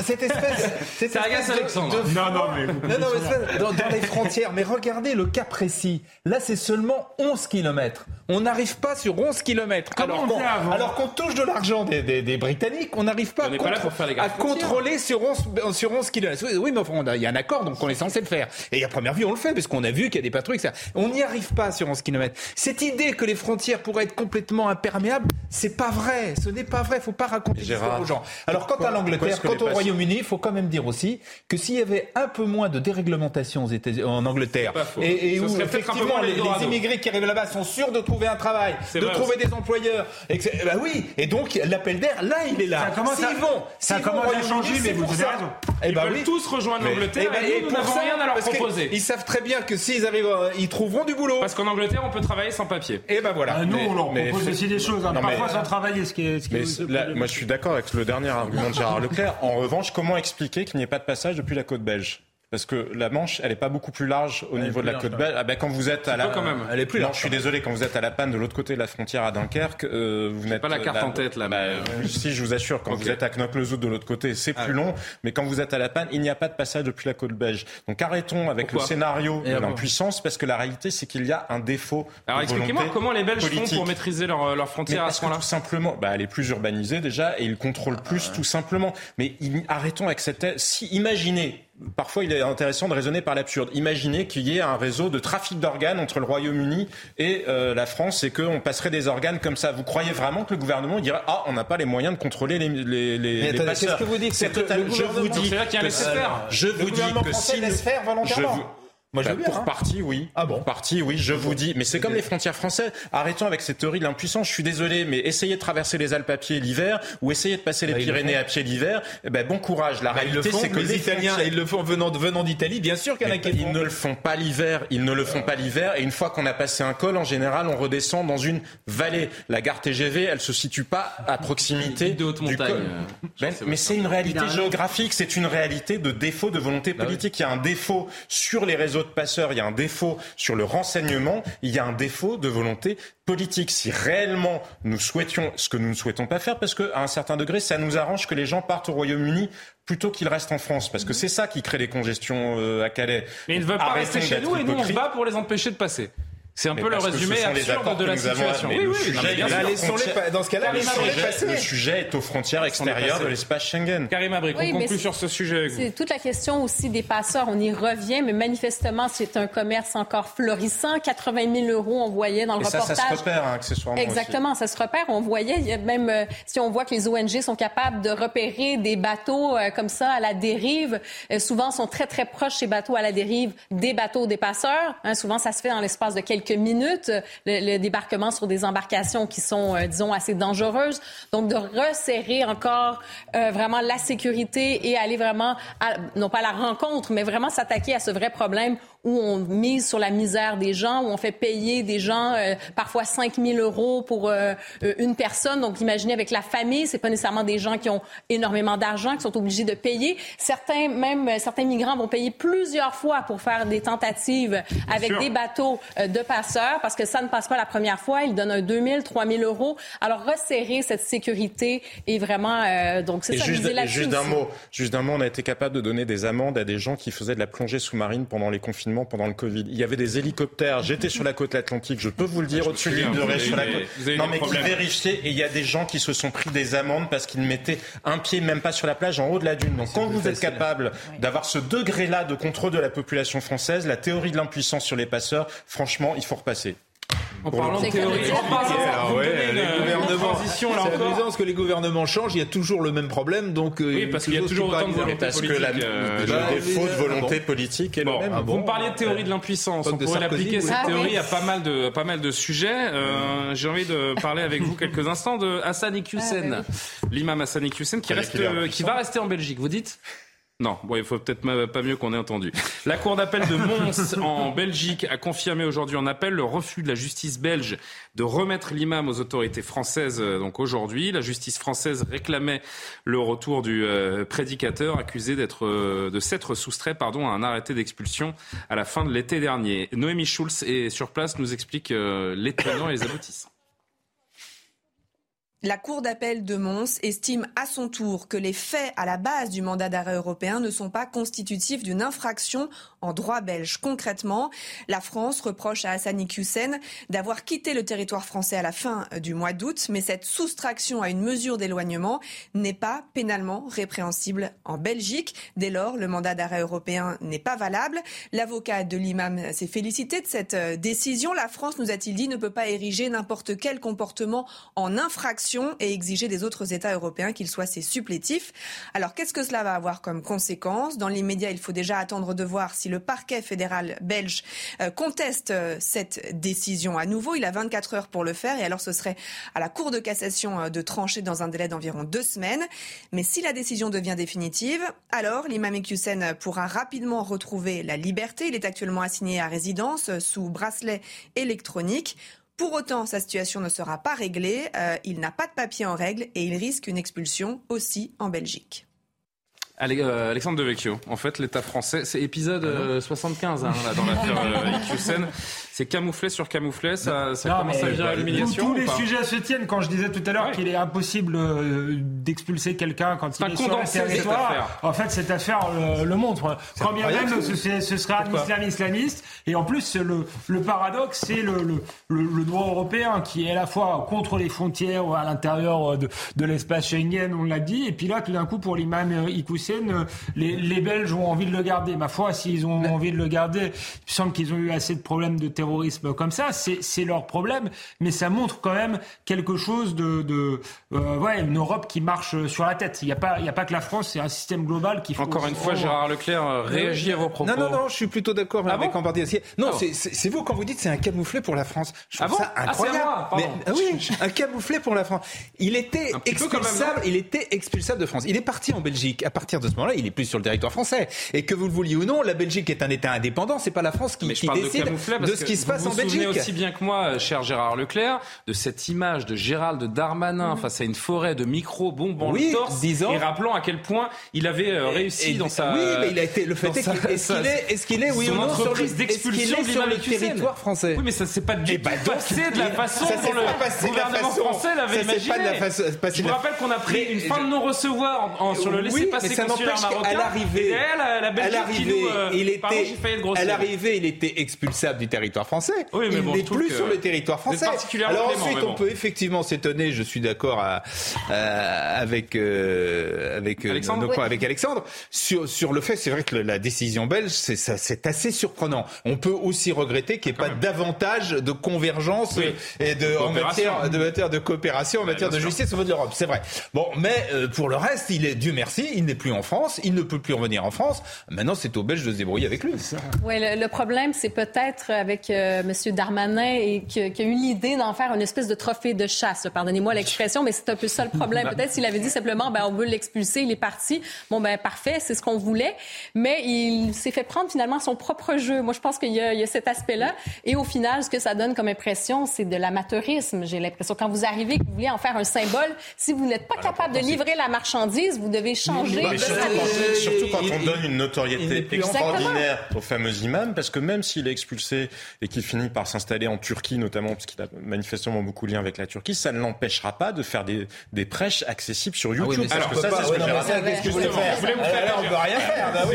Cette espèce... Cette espèce Alexandre. De... Non, non, mais... Non, non, mais dans, dans, les frontières. Mais regardez le cas précis. Là, c'est seulement 11 kilomètres. On n'arrive pas sur 11 kilomètres. Alors qu'on alors qu'on touche de l'argent des, des, des, Britanniques, on n'arrive pas on à, contre... pas à contrôler sur 11, sur 11 kilomètres. Oui, mais enfin, il y a un accord, donc on est censé le faire. Et à première vue, on le fait, parce qu'on a vu qu'il y a des patrouilles, etc. On n'y arrive pas sur 11 kilomètres. Cette idée que les frontières pourraient être complètement imperméables, c'est pas vrai. Ce n'est pas vrai. Il faut pas raconter l'histoire aux gens. Alors, quant à l'Angleterre, quant au Royaume-Uni, il faut quand même dire aussi que s'il y avait un peu moins de déréglementation en Angleterre, et, et où effectivement les, les, immigrés qui arrivent là-bas sont sûrs de trouver un travail, de vrai, trouver des employeurs, et que, bah oui. Et donc l'appel d'air, là, il est là. Ça commence S'ils à, vont, ça commence à changer, mais vous avez raison. Ils eh ben veulent oui. tous rejoindre l'Angleterre et, et, nous, nous n'avons rien à leur proposer. Ils savent très bien que s'ils arrivent, ils trouveront du boulot. Parce qu'en Angleterre, on peut travailler sans papier. Et ben voilà. Ah, nous, mais, on leur mais propose aussi des choses, hein, non, parfois mais- sans travailler, ce qui est. Ce qui Mais est là, moi, je suis d'accord avec le dernier argument de Gérard Leclerc. En revanche, comment expliquer qu'il n'y ait pas de passage depuis la côte belge? Parce que la Manche, elle est pas beaucoup plus large au Elle niveau de la large, côte belge. Ah ben, quand vous êtes à la, quand même. Elle est plus non, large, je suis désolé, quand vous êtes à la panne de l'autre côté de la frontière à Dunkerque, euh, vous n'êtes pas la carte en tête, là, Bah, mais- euh, si, je vous assure, quand vous êtes à Knokke-le-Zout de l'autre côté, c'est Ah plus long. Mais quand vous êtes à la panne, il n'y a pas de passage depuis la côte belge. Donc arrêtons avec Pourquoi le scénario Et de l'impuissance, parce que la réalité, c'est qu'il y a un défaut. Alors expliquez-moi comment les Belges politique. font pour maîtriser leurs leur Mais frontières à ce que point-là. tout simplement, bah, elle est plus urbanisée déjà et ils contrôlent plus tout simplement. Mais il- arrêtons avec cette. Si imaginez. Parfois, il est intéressant de raisonner par l'absurde. Imaginez qu'il y ait un réseau de trafic d'organes entre le Royaume-Uni et euh, la France et qu'on passerait des organes comme ça. Vous croyez vraiment que le gouvernement dirait ah on n'a pas les moyens de contrôler les les les, Mais les attendez, passeurs qu'est-ce que vous dites? C'est C'est que total- le Je vous dis. Que-. Je Le vous dis que si laisse faire volontairement. je vous- Moi, je Bah, veux bien, pour hein. partie, oui. Ah bon Pour partie, oui, je vous dis. Mais c'est comme les frontières françaises. Arrêtons avec cette théorie de l'impuissance. Je suis désolé, mais essayez de traverser les Alpes à pied l'hiver ou essayez de passer les Bah, Pyrénées à pied l'hiver. Eh ben, bon courage. La Bah, réalité, c'est que les Italiens, frontières- ils le font venant, venant d'Italie, bien sûr qu'il y en a qui le ils ne le font pas l'hiver, ils ne le font pas l'hiver, et une fois qu'on a passé un col, en général, on redescend dans une vallée. La gare TGV, elle se situe pas à proximité de haute du montagne, col. euh, Ben, mais c'est une réalité géographique, c'est une réalité de défaut de volonté politique. Il y a un défaut sur les réseaux de passeurs, il y a un défaut sur le renseignement, il y a un défaut de volonté politique. Si réellement nous souhaitions ce que nous ne souhaitons pas faire, parce qu'à un certain degré, ça nous arrange que les gens partent au Royaume-Uni plutôt qu'ils restent en France, parce que c'est ça qui crée les congestions euh, à Calais. Mais ils ne veulent pas rester chez nous et nous on se bat pour les empêcher de passer. C'est un Mais peu le résumé les absurde de la situation. mais Oui, le oui, sujet, frontières- pas- dans ce cas-là, le laissons-les sujet- passer. Le sujet est aux frontières extérieures de l'espace Schengen. Karim Abrik, Oui, on conclut sur ce sujet. C'est toute la question aussi des passeurs. On y revient, mais manifestement, c'est un commerce encore florissant. 80 000 euros, on voyait dans le Et ça, reportage. ça se repère hein, accessoirement. aussi. Exactement, ça se repère. On voyait, même euh, si on voit que les ONG sont capables de repérer des bateaux euh, comme ça à la dérive, euh, souvent sont très très proches ces bateaux à la dérive des bateaux des passeurs. Hein, souvent, ça se fait dans l'espace de quelques minutes. Le, débarquement sur des embarcations qui sont, euh, disons, assez dangereuses. Donc, de resserrer encore euh, vraiment la sécurité et aller vraiment, non pas à la rencontre, mais vraiment s'attaquer à ce vrai problème où on mise sur la misère des gens, où on fait payer des gens euh, parfois 5 000 euros pour euh, une personne. Donc, imaginez avec la famille, c'est pas nécessairement des gens qui ont énormément d'argent, qui sont obligés de payer. Certains, même certains migrants vont payer plusieurs fois pour faire des tentatives avec des bateaux de passeurs parce que ça ne passe pas la première fois. Ils donnent un 2 000, 3 000 euros. Alors, resserrer cette sécurité est vraiment... donc, c'est ça, juste, juste d'un mot, juste d'un mot, on a été capable de donner des amendes à des gens qui faisaient de la plongée sous-marine pendant les confinements, pendant le Covid. Il y avait des hélicoptères. J'étais sur la côte atlantique, je peux vous le dire, au-dessus de l'île de Ré, sur la côte. Non, mais qui vérifiaient, et il y a des gens qui se sont pris des amendes parce qu'ils mettaient un pied même pas sur la plage, en haut de la dune. Donc, quand vous êtes capable d'avoir ce degré-là de contrôle de la population française, la théorie de l'impuissance sur les passeurs, franchement, il faut repasser. En parlant de théorie, en ouais, les gouvernements, c'est amusant parce que les gouvernements changent, il y a toujours le même problème, donc oui, parce qu'il y a toujours autant de volonté parce politique. que la, euh, le défaut de volonté politique est bon, le même. Vous me parliez de théorie de l'impuissance, on pourrait l'appliquer cette théorie à pas mal de pas mal de sujets. Euh, J'ai envie de parler avec vous quelques instants de Hassan Iqiyoussen, l'imam Hassan Iqiyoussen qui reste, qui va rester en Belgique. Vous dites? Non, bon, il faut peut-être pas mieux qu'on ait entendu. La Cour d'appel de Mons en Belgique a confirmé aujourd'hui en appel le refus de la justice belge de remettre l'imam aux autorités françaises donc aujourd'hui. La justice française réclamait le retour du euh, prédicateur accusé d'être euh, de s'être soustrait pardon à un arrêté d'expulsion à la fin de l'été dernier. Noémie Schulz est sur place nous explique euh, les tenants et les aboutissants. La Cour d'appel de Mons estime à son tour que les faits à la base du mandat d'arrêt européen ne sont pas constitutifs d'une infraction en droit belge. Concrètement, la France reproche à Hassani Hussein d'avoir quitté le territoire français à la fin du mois d'août, mais cette soustraction à une mesure d'éloignement n'est pas pénalement répréhensible en Belgique. Dès lors, le mandat d'arrêt européen n'est pas valable. L'avocat de l'imam s'est félicité de cette décision. La France, nous a-t-il dit, ne peut pas ériger n'importe quel comportement en infraction et exiger des autres États européens qu'ils soient ses supplétifs. Alors qu'est-ce que cela va avoir comme conséquence Dans l'immédiat, il faut déjà attendre de voir si le parquet fédéral belge conteste cette décision à nouveau. Il a 24 heures pour le faire et alors ce serait à la Cour de cassation de trancher dans un délai d'environ deux semaines. Mais si la décision devient définitive, alors l'imam Hussein pourra rapidement retrouver la liberté. Il est actuellement assigné à résidence sous bracelet électronique. Pour autant, sa situation ne sera pas réglée. Euh, il n'a pas de papier en règle et il risque une expulsion aussi en Belgique. Alexandre Devecchio, en fait, l'État français, c'est épisode euh, 75 hein, là, dans l'affaire euh, Iqiyoussen. C'est camouflé sur camouflé, ça, ça Non, commence à virer à l'humiliation. Tous ou les sujets se tiennent. Quand je disais tout à l'heure qu'il est impossible euh, d'expulser quelqu'un quand C'est il est sur le territoire, en fait, cette affaire le, le montre. Quand bien même ce- ce, ce serait un islam islamiste. Et en plus, le, le paradoxe, c'est le, le, le- le droit européen qui est à la fois contre les frontières ou à l'intérieur de, de l'espace Schengen, on l'a dit. Et puis là, tout d'un coup, pour l'imam euh, euh, les, les Belges ont envie de le garder. Ma foi, s'ils ont envie de le garder, il me semble qu'ils ont eu assez de problèmes de terrorisme comme ça. C'est leur problème, mais ça montre quand même quelque chose de, de euh, ouais, une Europe qui marche sur la tête. Il n'y a pas, il y a pas que la France, c'est un système global qui. faut- Encore une fois, Gérard Leclerc euh, réagit à vos propos. Non, non, non, je suis plutôt d'accord Ah avec bon. Non, Ah c'est- vous quand vous dites c'est un camouflet pour la France. Je trouve Ah bon ça Ah, incroyable. moi, pardon. Mais ah oui, un camouflet pour la France. Il était expulsable. il était expulsable de France. Il est parti en Belgique. À partir de ce moment-là, il est plus sur le territoire français. Et que vous le vouliez ou non, la Belgique est un État indépendant. C'est pas la France qui, Mais je qui parle de décide de, parce ce qui se passe vous en vous souvenez Belgique. aussi bien que moi, euh, cher Gérard Leclerc, de cette image de Gérald Darmanin face à une forêt de micro bombant Oui, le torse disant- et rappelant à quel point il avait euh, réussi Et- dans sa. Oui, mais il a été. Le fait est qu'il est-ce sa- qu'il est, est-ce qu'il est, oui ou non, sur le, est sur le territoire français Oui, mais ça s'est pas du Eh tout ben donc, passé de la façon dont le gouvernement français l'avait imaginé. Je vous rappelle qu'on a pris une fin de non-recevoir en- en- sur le ça consulaire marocain. Et Belgique à l'arrivée, il était expulsable du territoire français. Oui, mais il bon, n'est plus sur le territoire français. Alors ensuite, on peut effectivement s'étonner. Je suis d'accord à- à- avec euh, avec euh, Alexandre nos- Oui. avec Alexandre sur sur le fait. C'est vrai que la décision belge, c'est ça, assez surprenant. On peut aussi regretter qu'il n'y ait pas davantage de convergence Oui. et de en coopération. matière de matière de coopération en matière de justice au niveau de l'Europe. C'est vrai. Bon, mais euh, pour le reste, il est Dieu merci, il n'est plus en France, il ne peut plus revenir en France. Maintenant, c'est aux Belges de se débrouiller avec lui. Oui, le, le problème, c'est peut-être avec que M. Darmanin et qui, a eu l'idée d'en faire une espèce de trophée de chasse. Pardonnez-moi l'expression, mais c'est un peu ça le problème. Peut-être s'il avait dit simplement, ben, on veut l'expulser, il est parti. Bon, ben parfait, c'est ce qu'on voulait. Mais il s'est fait prendre finalement son propre jeu. Moi, je pense qu'il y, y, a cet aspect-là. Et au final, ce que ça donne comme impression, c'est de l'amateurisme. J'ai l'impression quand vous arrivez, que vous voulez en faire un symbole, si vous n'êtes pas capable de livrer la marchandise, vous devez changer de surtout, quand, on donne une notoriété extraordinaire au fameux imam, parce que même s'il est expulsé et qu'il finit par s'installer en Turquie, notamment parce qu'il a manifestement beaucoup de liens avec la Turquie, ça ne l'empêchera pas de faire des, des prêches accessibles sur YouTube. Ah oui, parce que ça, c'est ce que j'ai Qu'est-ce que vous voulez faire Alors, on ne peut rien faire. Bah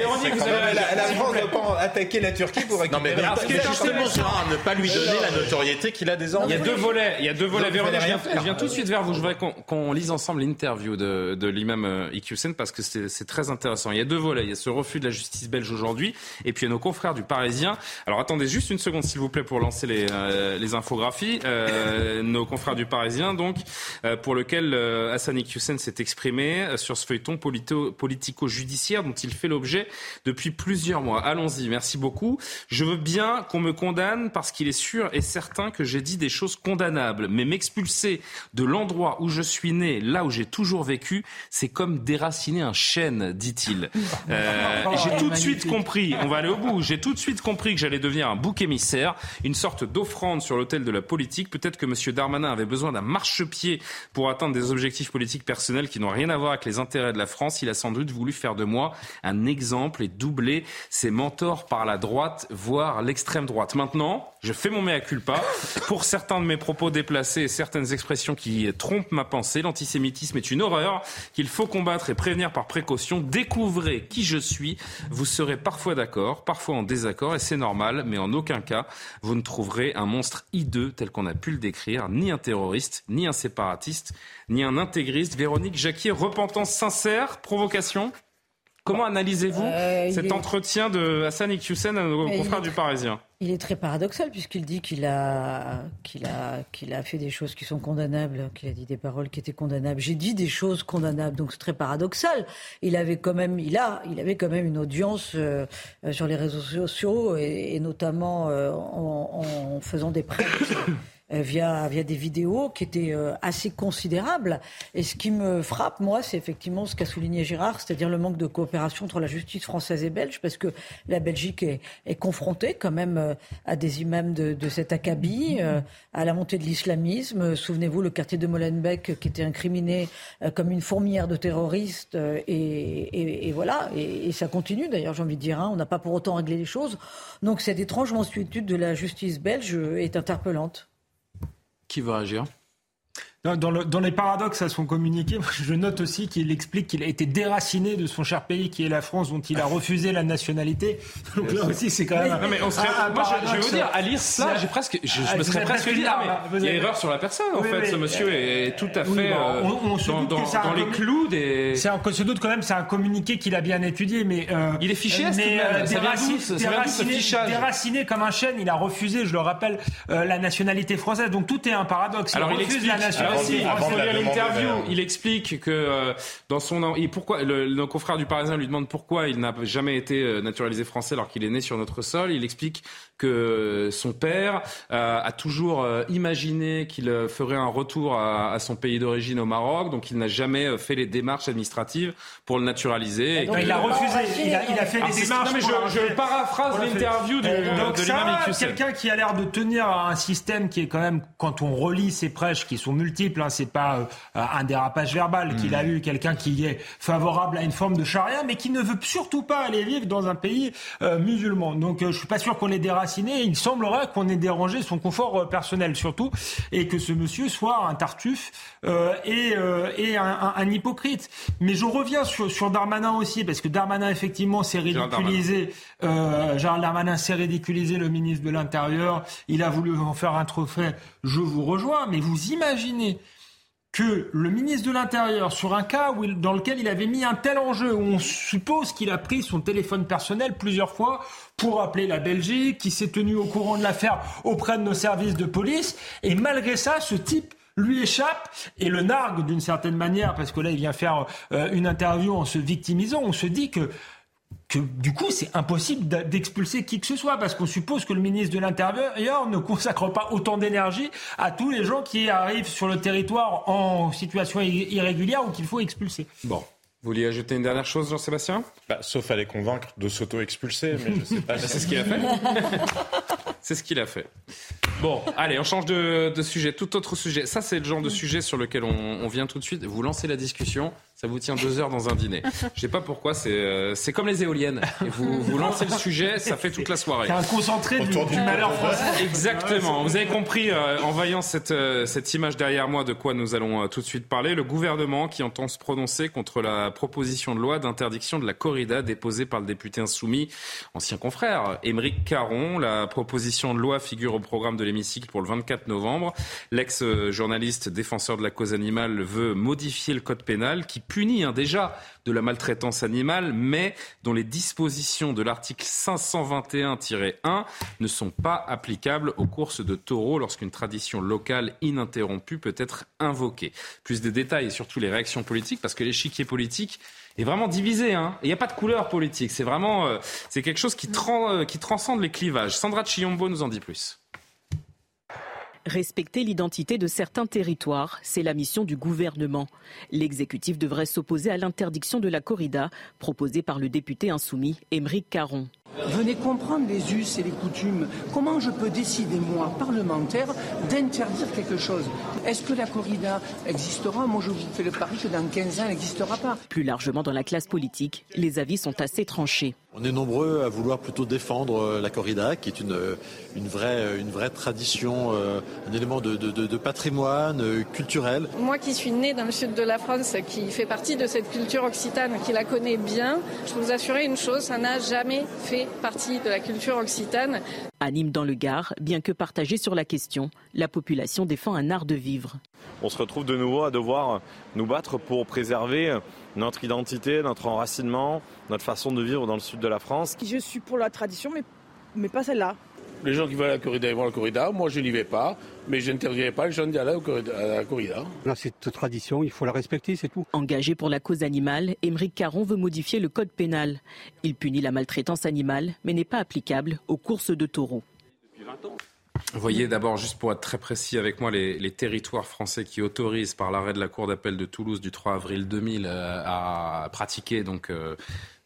la France ne pas attaquer la Turquie pour récupérer... Non, mais justement, Gérard, ne pas lui donner la notoriété qu'il a désormais. Il y a deux volets. Il y a deux volets. Véronique, je viens, tout de suite vers vous. Je voudrais qu'on lise ensemble l'interview de, de l'imam euh, Iqiyoussen parce que c'est très intéressant. Il y a deux volets. Il y a ce refus de la justice belge aujourd'hui et puis il y a nos confrères du Parisien. Alors attendez juste une seconde s'il vous plaît pour lancer les, euh, les infographies. Euh, nos confrères du Parisien donc euh, pour lequel euh, Hassan Iqiyoussen s'est exprimé sur ce feuilleton politico-judiciaire dont il fait l'objet depuis plusieurs mois. Allons-y. Merci beaucoup. Je veux bien qu'on me condamne parce qu'il est sûr et certain que j'ai dit des choses condamnables, mais m'expulser de l'endroit où je suis né, là où j'ai toujours vécu, c'est comme déraciner un chêne, dit-il. J'ai tout de suite compris, on va aller au bout, j'ai tout de suite compris que j'allais devenir un bouc émissaire, une sorte d'offrande sur l'autel de la politique. Peut-être que M. Darmanin avait besoin d'un marchepied pour atteindre des objectifs politiques personnels qui n'ont rien à voir avec les intérêts de la France. Il a sans doute voulu faire de moi un exemple et doubler ses mentors par la droite, voire l'extrême droite. Maintenant, je fais mon mea culpa. Pour certains de mes propos déplacés et certaines expressions qui trompent ma pensée, l'antisémitisme est une horreur qu'il faut combattre et prévenir par précaution. Découvrez qui je suis. Vous serez parfois d'accord, parfois en désaccord, et c'est normal, mais en aucun cas, vous ne trouverez un monstre hideux tel qu'on a pu le décrire, ni un terroriste, ni un séparatiste, ni un intégriste. Véronique Jacquier, repentance sincère, provocation Comment analysez-vous euh, cet entretien de Hassan Iqiyoussen à nos confrères du Parisien? Il est très paradoxal puisqu'il dit qu'il a, qu'il a, qu'il a fait des choses qui sont condamnables, qu'il a dit des paroles qui étaient condamnables. J'ai dit des choses condamnables, donc c'est très paradoxal. Il avait quand même, il a, il avait quand même une audience euh, sur les réseaux sociaux et, notamment euh, en, en, faisant des prêts. Euh, via, via des vidéos qui étaient euh, assez considérables. Et ce qui me frappe, moi, c'est effectivement ce qu'a souligné Gérard, c'est-à-dire le manque de coopération entre la justice française et belge, parce que la Belgique est, est confrontée quand même euh, à des imams de, de cet acabit, à la montée de l'islamisme. Souvenez-vous, le quartier de Molenbeek qui était incriminé comme une fourmilière de terroristes. Et, et, et voilà, et, ça continue d'ailleurs, j'ai envie de dire. Hein. on n'a pas pour autant réglé les choses. Donc cette étrange mansuétude de la justice belge est interpellante. Qui va agir? Dans, le, dans, les paradoxes à son communiqué, je note aussi qu'il explique qu'il a été déraciné de son cher pays qui est la France, dont il a refusé la nationalité. Donc là aussi, c'est quand même. Non, mais on serait, moi, je, vais vous dire, à lire ça, j'ai presque, je, je me serais presque dit, ah, mais il y a erreur sur la personne, en fait. ce monsieur est tout à fait euh, on, se dans, dans, dans les clous des. C'est on se doute quand même, c'est un communiqué qu'il a bien étudié, mais. Euh, il est fiché, mais euh, déraciné, déraciné, déraciné comme un chêne, il a refusé, je le rappelle, euh, la nationalité française. Donc tout est un paradoxe. Il Alors il refuse la nationalité l'interview, il explique que euh, dans son et pourquoi le, nos confrères du Parisien lui demande pourquoi il n'a jamais été euh, naturalisé français alors qu'il est né sur notre sol. Il explique que son père euh, a toujours euh, imaginé qu'il euh, ferait un retour à, à son pays d'origine au Maroc, donc il n'a jamais fait les démarches administratives pour le naturaliser. Et donc, il a refusé, il a, il a fait les démarches. Non, mais je, je paraphrase l'interview de, donc de ça, quelqu'un qui a l'air de tenir un système qui est quand même, quand on relit ses prêches qui sont multiples, hein, c'est pas un dérapage verbal qu'il a hmm. eu, quelqu'un qui est favorable à une forme de charia, mais qui ne veut surtout pas aller vivre dans un pays musulman. Donc je suis pas sûr qu'on ait il semblerait qu'on ait dérangé son confort euh, personnel surtout, et que ce monsieur soit un tartuffe euh, et, euh, et un, un, hypocrite. Mais je reviens sur, sur Darmanin aussi, parce que Darmanin effectivement s'est ridiculisé. Euh, Gérald Darmanin s'est ridiculisé, le ministre de l'Intérieur. Il a voulu en faire un trophée. Je vous rejoins, mais vous imaginez que le ministre de l'Intérieur, sur un cas où dans lequel il avait mis un tel enjeu, où on suppose qu'il a pris son téléphone personnel plusieurs fois pour appeler la Belgique, qui s'est tenu au courant de l'affaire auprès de nos services de police, et malgré ça, ce type lui échappe et le nargue d'une certaine manière, parce que là, il vient faire euh, une interview en se victimisant. On se dit que que du coup, c'est impossible d'expulser qui que ce soit parce qu'on suppose que le ministre de l'Intérieur ne consacre pas autant d'énergie à tous les gens qui arrivent sur le territoire en situation irrégulière ou qu'il faut expulser. Bon. Vous vouliez ajouter une dernière chose, Jean-Sébastien? Bah, Sauf à les convaincre de s'auto-expulser, mais je sais pas. c'est ce qu'il a fait. c'est ce qu'il a fait. Bon, allez, on change de, sujet. Tout autre sujet. Ça, c'est le genre de sujet sur lequel on, on vient tout de suite. Vous lancez la discussion ça vous tient deux heures dans un dîner. Je sais pas pourquoi, c'est euh, c'est comme les éoliennes. Vous, vous lancez le sujet, ça fait toute la soirée. C'est un concentré du, du, malheur français. Exactement. Vous avez compris, euh, en voyant cette, euh, cette image derrière moi, de quoi nous allons tout de suite parler. Le gouvernement qui entend se prononcer contre la proposition de loi d'interdiction de la corrida déposée par le député insoumis, ancien confrère, Émeric Caron. La proposition de loi figure au programme de l'hémicycle pour le 24 novembre. L'ex-journaliste défenseur de la cause animale veut modifier le code pénal qui punit hein, déjà de la maltraitance animale, mais dont les dispositions de l'article 521-1 ne sont pas applicables aux courses de taureaux lorsqu'une tradition locale ininterrompue peut être invoquée. Plus de détails et surtout les réactions politiques, parce que l'échiquier politique est vraiment divisé. Hein. Il n'y a pas de couleur politique. C'est vraiment euh, c'est quelque chose qui, euh, qui transcende les clivages. Sandra Chiombo nous en dit plus. Respecter l'identité de certains territoires, c'est la mission du gouvernement. L'exécutif devrait s'opposer à l'interdiction de la corrida proposée par le député insoumis Émeric Caron. Venez comprendre les us et les coutumes. Comment je peux décider, moi, parlementaire, d'interdire quelque chose? Est-ce que la corrida existera? Moi, je vous fais le pari que dans 15 ans, elle n'existera pas. Plus largement dans la classe politique, les avis sont assez tranchés. On est nombreux à vouloir plutôt défendre euh, la corrida, qui est une, euh, une, vraie, euh, une vraie tradition, un élément de, de, patrimoine culturel. Moi qui suis née dans le sud de la France, qui fait partie de cette culture occitane, qui la connaît bien, je peux vous assurer une chose, ça n'a jamais fait partie de la culture occitane. Anime dans le Gard, bien que partagée sur la question, la population défend un art de vivre. On se retrouve de nouveau à devoir nous battre pour préserver notre identité, notre enracinement, notre façon de vivre dans le sud de la France. Je suis pour la tradition, mais, mais pas celle-là. Les gens qui veulent à la corrida, ils vont à la corrida. Moi, je n'y vais pas, mais je n'interdirai pas les gens d'y aller à la corrida. cette tradition, il faut la respecter, c'est tout. Engagé pour la cause animale, Émeric Caron veut modifier le code pénal. Il punit la maltraitance animale, mais n'est pas applicable aux courses de taureaux. Vous voyez d'abord, juste pour être très précis avec moi, les, territoires français qui autorisent par l'arrêt de la Cour d'appel de Toulouse du 3 avril 2000 euh, à pratiquer donc euh,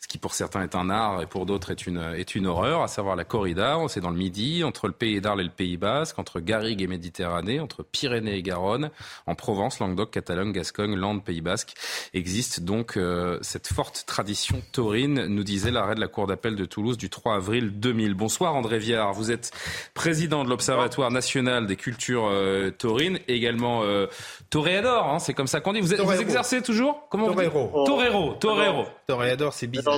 ce qui pour certains est un art et pour d'autres est une, est une horreur, à savoir la corrida. C'est dans le Midi, entre le Pays d'Arles et le Pays Basque, entre Garrigue et Méditerranée, entre Pyrénées et Garonne, en Provence, Languedoc, Catalogne, Gascogne, Landes, Pays Basque. Existe donc euh, cette forte tradition taurine, nous disait l'arrêt de la Cour d'appel de Toulouse du 3 avril 2000. Bonsoir André Viard, vous êtes président de l'Observatoire national des cultures euh, taurines, également euh, toréador, hein, c'est comme ça qu'on dit. Vous, êtes, vous exercez toujours? Comment Torero. Torero, Torero. Toréador, c'est bizarre.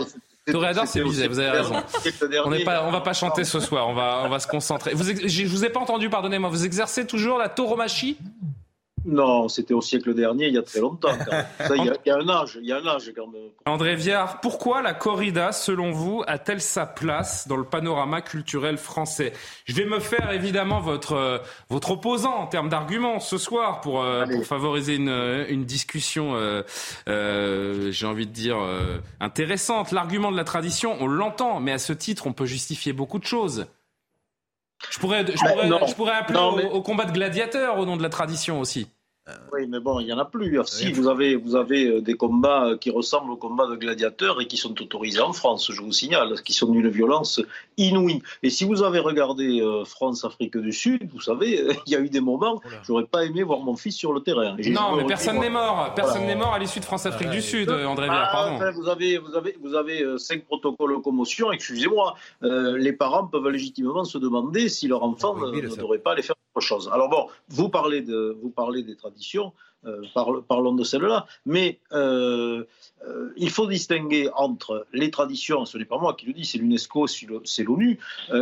Toréador, c'est bizarre, vous avez raison. On ne on va pas chanter ce soir, on va, on va se concentrer. Vous, je vous ai pas entendu, pardonnez-moi. Vous exercez toujours la tauromachie? Non, c'était au siècle dernier, il y a très longtemps. il, y a, un âge, il y a un âge quand même. André Viard, pourquoi la corrida, selon vous, a-t-elle sa place dans le panorama culturel français? Je vais me faire évidemment votre, euh, votre opposant en termes d'arguments ce soir pour, euh, pour favoriser une, euh, une discussion, euh, j'ai envie de dire, intéressante. L'argument de la tradition, on l'entend, mais à ce titre, on peut justifier beaucoup de choses. Je pourrais, je pourrais, je pourrais appeler au, au, combat de gladiateurs au nom de la tradition aussi. Oui, mais bon, il n'y en a plus. Si, vous avez, vous avez euh, des combats euh, qui ressemblent aux combats de gladiateurs et qui sont autorisés en France, je vous signale, qui sont d'une violence inouïe. Et si vous avez regardé euh, France-Afrique du Sud, vous savez, il y a eu des moments, j'aurais pas aimé voir mon fils sur le terrain. Non, mais personne n'est mort. Personne n'est mort à l'issue de France-Afrique du Sud, André Villard, ah, vous avez, vous avez, vous avez cinq protocoles de commotion, excusez-moi. les parents peuvent légitimement se demander si leur enfant ne devrait pas aller faire autre chose. Alors bon, vous parlez, de, vous parlez des traditions, euh, parlons de celles-là, mais euh, euh, il faut distinguer entre les traditions, ce n'est pas moi qui le dis, c'est l'UNESCO, c'est l'ONU,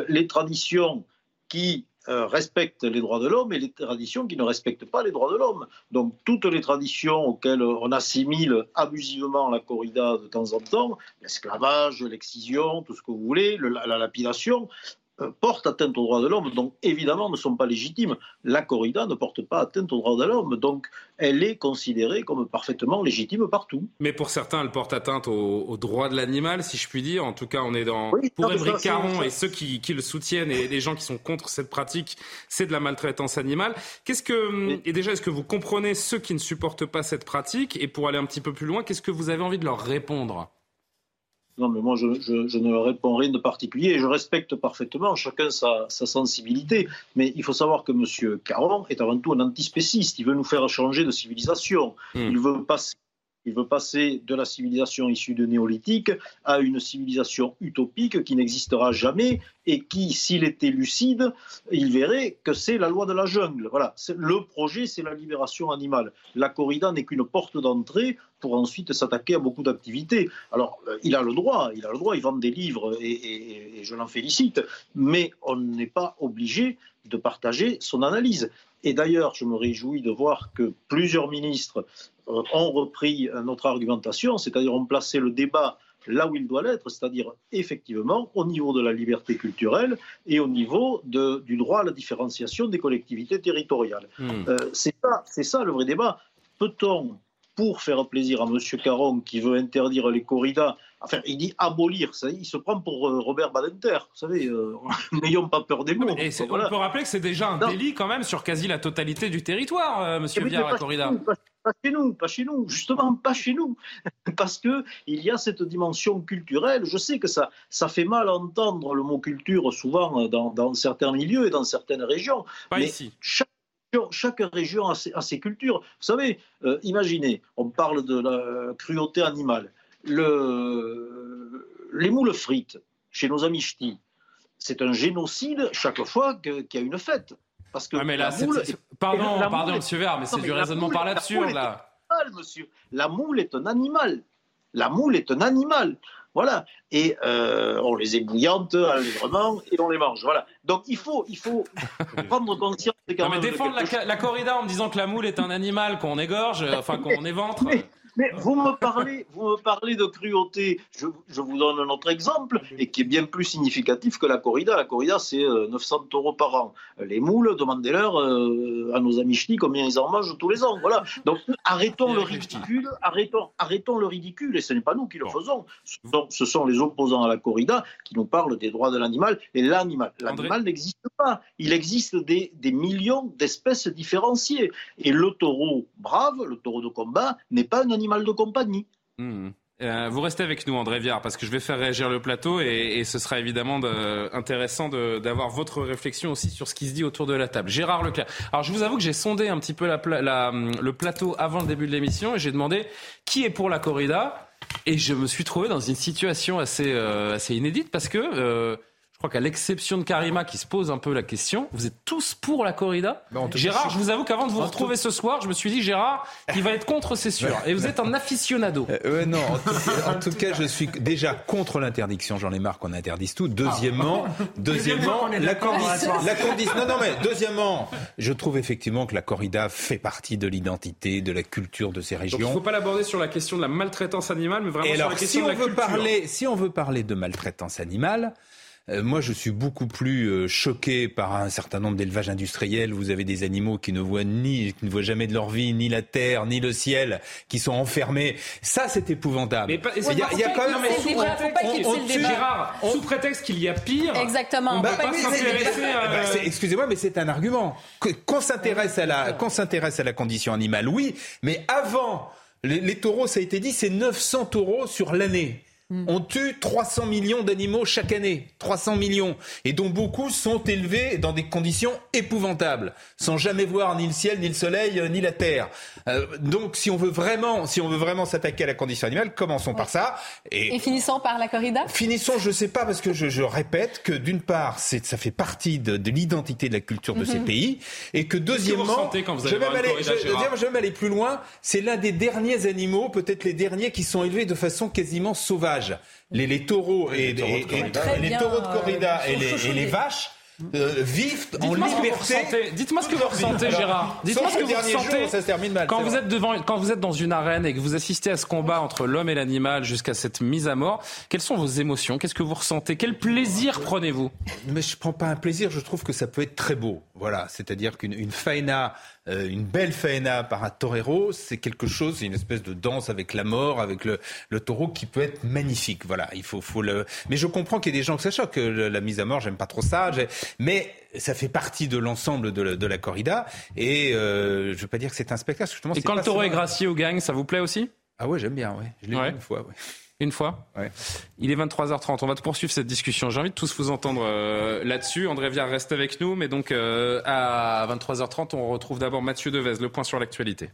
les traditions qui respectent les droits de l'homme et les traditions qui ne respectent pas les droits de l'homme. Donc toutes les traditions auxquelles on assimile abusivement la corrida de temps en temps, l'esclavage, l'excision, tout ce que vous voulez, la lapidation, euh, portent atteinte aux droits de l'homme, donc évidemment ne sont pas légitimes. La corrida ne porte pas atteinte aux droits de l'homme, donc elle est considérée comme parfaitement légitime partout. Mais pour certains, elle porte atteinte aux, droits de l'animal, si je puis dire. En tout cas, on est dans... pour Émeric Caron et ceux qui, le soutiennent et les gens qui sont contre cette pratique, c'est de la maltraitance animale. Qu'est-ce que... Et déjà, est-ce que vous comprenez ceux qui ne supportent pas cette pratique? Et pour aller un petit peu plus loin, qu'est-ce que vous avez envie de leur répondre? Non, mais moi, je, ne réponds rien de particulier et je respecte parfaitement chacun sa, sensibilité. Mais il faut savoir que M. Caron est avant tout un antispéciste. Il veut nous faire changer de civilisation. Hmm. Il veut passer il veut passer de la civilisation issue de néolithique à une civilisation utopique qui n'existera jamais et qui, s'il était lucide, il verrait que c'est la loi de la jungle. Voilà, le projet, c'est la libération animale. La corrida n'est qu'une porte d'entrée pour ensuite s'attaquer à beaucoup d'activités. Alors, euh, il a le droit, il a le droit, il vend des livres et, et je l'en félicite, mais on n'est pas obligé de partager son analyse. Et d'ailleurs, je me réjouis de voir que plusieurs ministres euh, ont repris notre argumentation, c'est-à-dire ont placé le débat là où il doit l'être, c'est-à-dire effectivement au niveau de la liberté culturelle et au niveau de, du droit à la différenciation des collectivités territoriales. Hmm. Euh, c'est ça, ça le vrai débat. Peut-on pour faire plaisir à M. Caron qui veut interdire les corridas. Enfin, il dit abolir, ça, il se prend pour euh, Robert Badinter. Vous savez, euh, n'ayons pas peur des mots. Et On peut rappeler que c'est déjà un délit quand même sur quasi la totalité du territoire, euh, M. Biard, à corrida. Pas, chez nous, pas chez nous, justement pas chez nous, parce que il y a cette dimension culturelle. Je sais que ça, ça fait mal entendre le mot culture souvent dans, certains milieux et dans certaines régions. Pas mais ici chaque région a ses, cultures. Vous savez, euh, imaginez, on parle de la cruauté animale. Le, les moules frites, chez nos amis ch'tis, c'est un génocide chaque fois qu'il y a une fête. Parce que ah, mais là, pardon, pardon, monsieur Vert, mais c'est du raisonnement par là-dessus, là. Monsieur. La moule est un animal. La moule est un animal. Voilà. Et euh, on les ébouillante allègrement et on les mange. Voilà. Donc il faut, il faut prendre conscience. Quand non, mais défendre la, corrida en me disant que la moule est un animal qu'on égorge, enfin qu'on éventre. Mais vous me parlez, vous me parlez de cruauté. Je, je, vous donne un autre exemple et qui est bien plus significatif que la corrida. La corrida, c'est 900 euh, euros par an. Les moules, demandez-leur euh, à nos amis ch'tis combien ils en mangent tous les ans. Voilà. Donc arrêtons le ridicule, arrêtons, arrêtons le ridicule. Et ce n'est pas nous qui le faisons. Ce sont les opposants à la corrida qui nous parlent des droits de l'animal. Et l'animal, l'animal n'existe pas. Il existe des, des millions d'espèces différenciées. Et le taureau brave, le taureau de combat, n'est pas un animal de compagnie. Hmm. Euh, vous restez avec nous, André Viard, parce que je vais faire réagir le plateau et, ce sera évidemment intéressant d'avoir votre réflexion aussi sur ce qui se dit autour de la table. Gérard Leclerc. Alors, je vous avoue que j'ai sondé un petit peu le plateau avant le début de l'émission et j'ai demandé qui est pour la corrida. Et je me suis trouvé dans une situation assez, euh, inédite parce que euh, je crois qu'à l'exception de Karima qui se pose un peu la question, vous êtes tous pour la corrida bah, Gérard, je vous avoue qu'avant de vous retrouver ce soir, je me suis dit, Gérard, il va être contre, c'est sûr. Et vous êtes un aficionado. Euh, non, en tout, cas, je suis déjà contre l'interdiction. J'en ai marre qu'on interdise tout. Deuxièmement, ah. deuxièmement, la, condition, la condition. Non, non, mais deuxièmement, je trouve effectivement que la corrida fait partie de l'identité, de la culture de ces régions. il ne faut pas l'aborder sur la question de la maltraitance animale, mais vraiment sur la question si on de la veut Parler, si on veut parler de maltraitance animale, euh, moi, je suis beaucoup plus euh, choqué par un certain nombre d'élevages industriels. Vous avez des animaux qui ne voient ni, qui ne voient jamais de leur vie, ni la terre, ni le ciel, qui sont enfermés. Ça, c'est épouvantable. Mais il y, a, quand même sous prétexte, Gérard, sous prétexte qu'il y a pire. Exactement. Bah, excusez-moi, mais c'est un argument. Qu'on s'intéresse à la, qu'on s'intéresse à la condition animale, oui, mais avant. Les, les taureaux, ça a été dit, c'est 900 taureaux sur l'année. Mm. On tue 300 millions d'animaux chaque année. 300 millions. Et dont beaucoup sont élevés dans des conditions épouvantables, sans jamais voir ni le ciel, ni le soleil, euh, ni la terre. Euh, donc, si on veut vraiment, si on veut vraiment s'attaquer à la condition animale, commençons par ça. Et, finissons par la corrida? Finissons, je sais pas, parce que je, répète que d'une part, ça fait partie de, l'identité de la culture de ces mhm. pays, et que deuxièmement, je, vais aller, je, vais aller plus loin, c'est l'un des derniers animaux, peut-être les derniers, qui sont élevés de façon quasiment sauvage les, taureaux et, les, taureaux de corrida et les, vaches euh, vivent en liberté. Dites-moi ce que vous ressentez, Gérard. Dites-moi ce que vous ressentez ça se termine mal, quand vous êtes devant, quand vous êtes dans une arène et que vous assistez à ce combat entre l'homme et l'animal jusqu'à cette mise à mort. Quelles sont vos émotions? Qu'est-ce que vous ressentez? Quel plaisir prenez-vous? Mais je prends pas un plaisir. Je trouve que ça peut être très beau. Voilà, c'est-à-dire qu'une faena euh, une belle faena par un torero, c'est quelque chose, c'est une espèce de danse avec la mort, avec le, le taureau qui peut être magnifique. Voilà, il faut, faut le. Mais je comprends qu'il y ait des gens que ça choque. La mise à mort, j'aime pas trop ça. Mais ça fait partie de l'ensemble de, de, la corrida. Et euh, je veux pas dire que c'est un spectacle. Justement, et quand le taureau est gracié au gagne, ça vous plaît aussi? Ah ouais, j'aime bien. Ouais, je l'ai vu une fois. Ouais. Une fois Il est 23h30. On va poursuivre cette discussion. J'ai envie de tous vous entendre euh, là-dessus. André Viard reste avec nous. Mais donc, euh, à 23h30, on retrouve d'abord Mathieu Devez, le point sur l'actualité.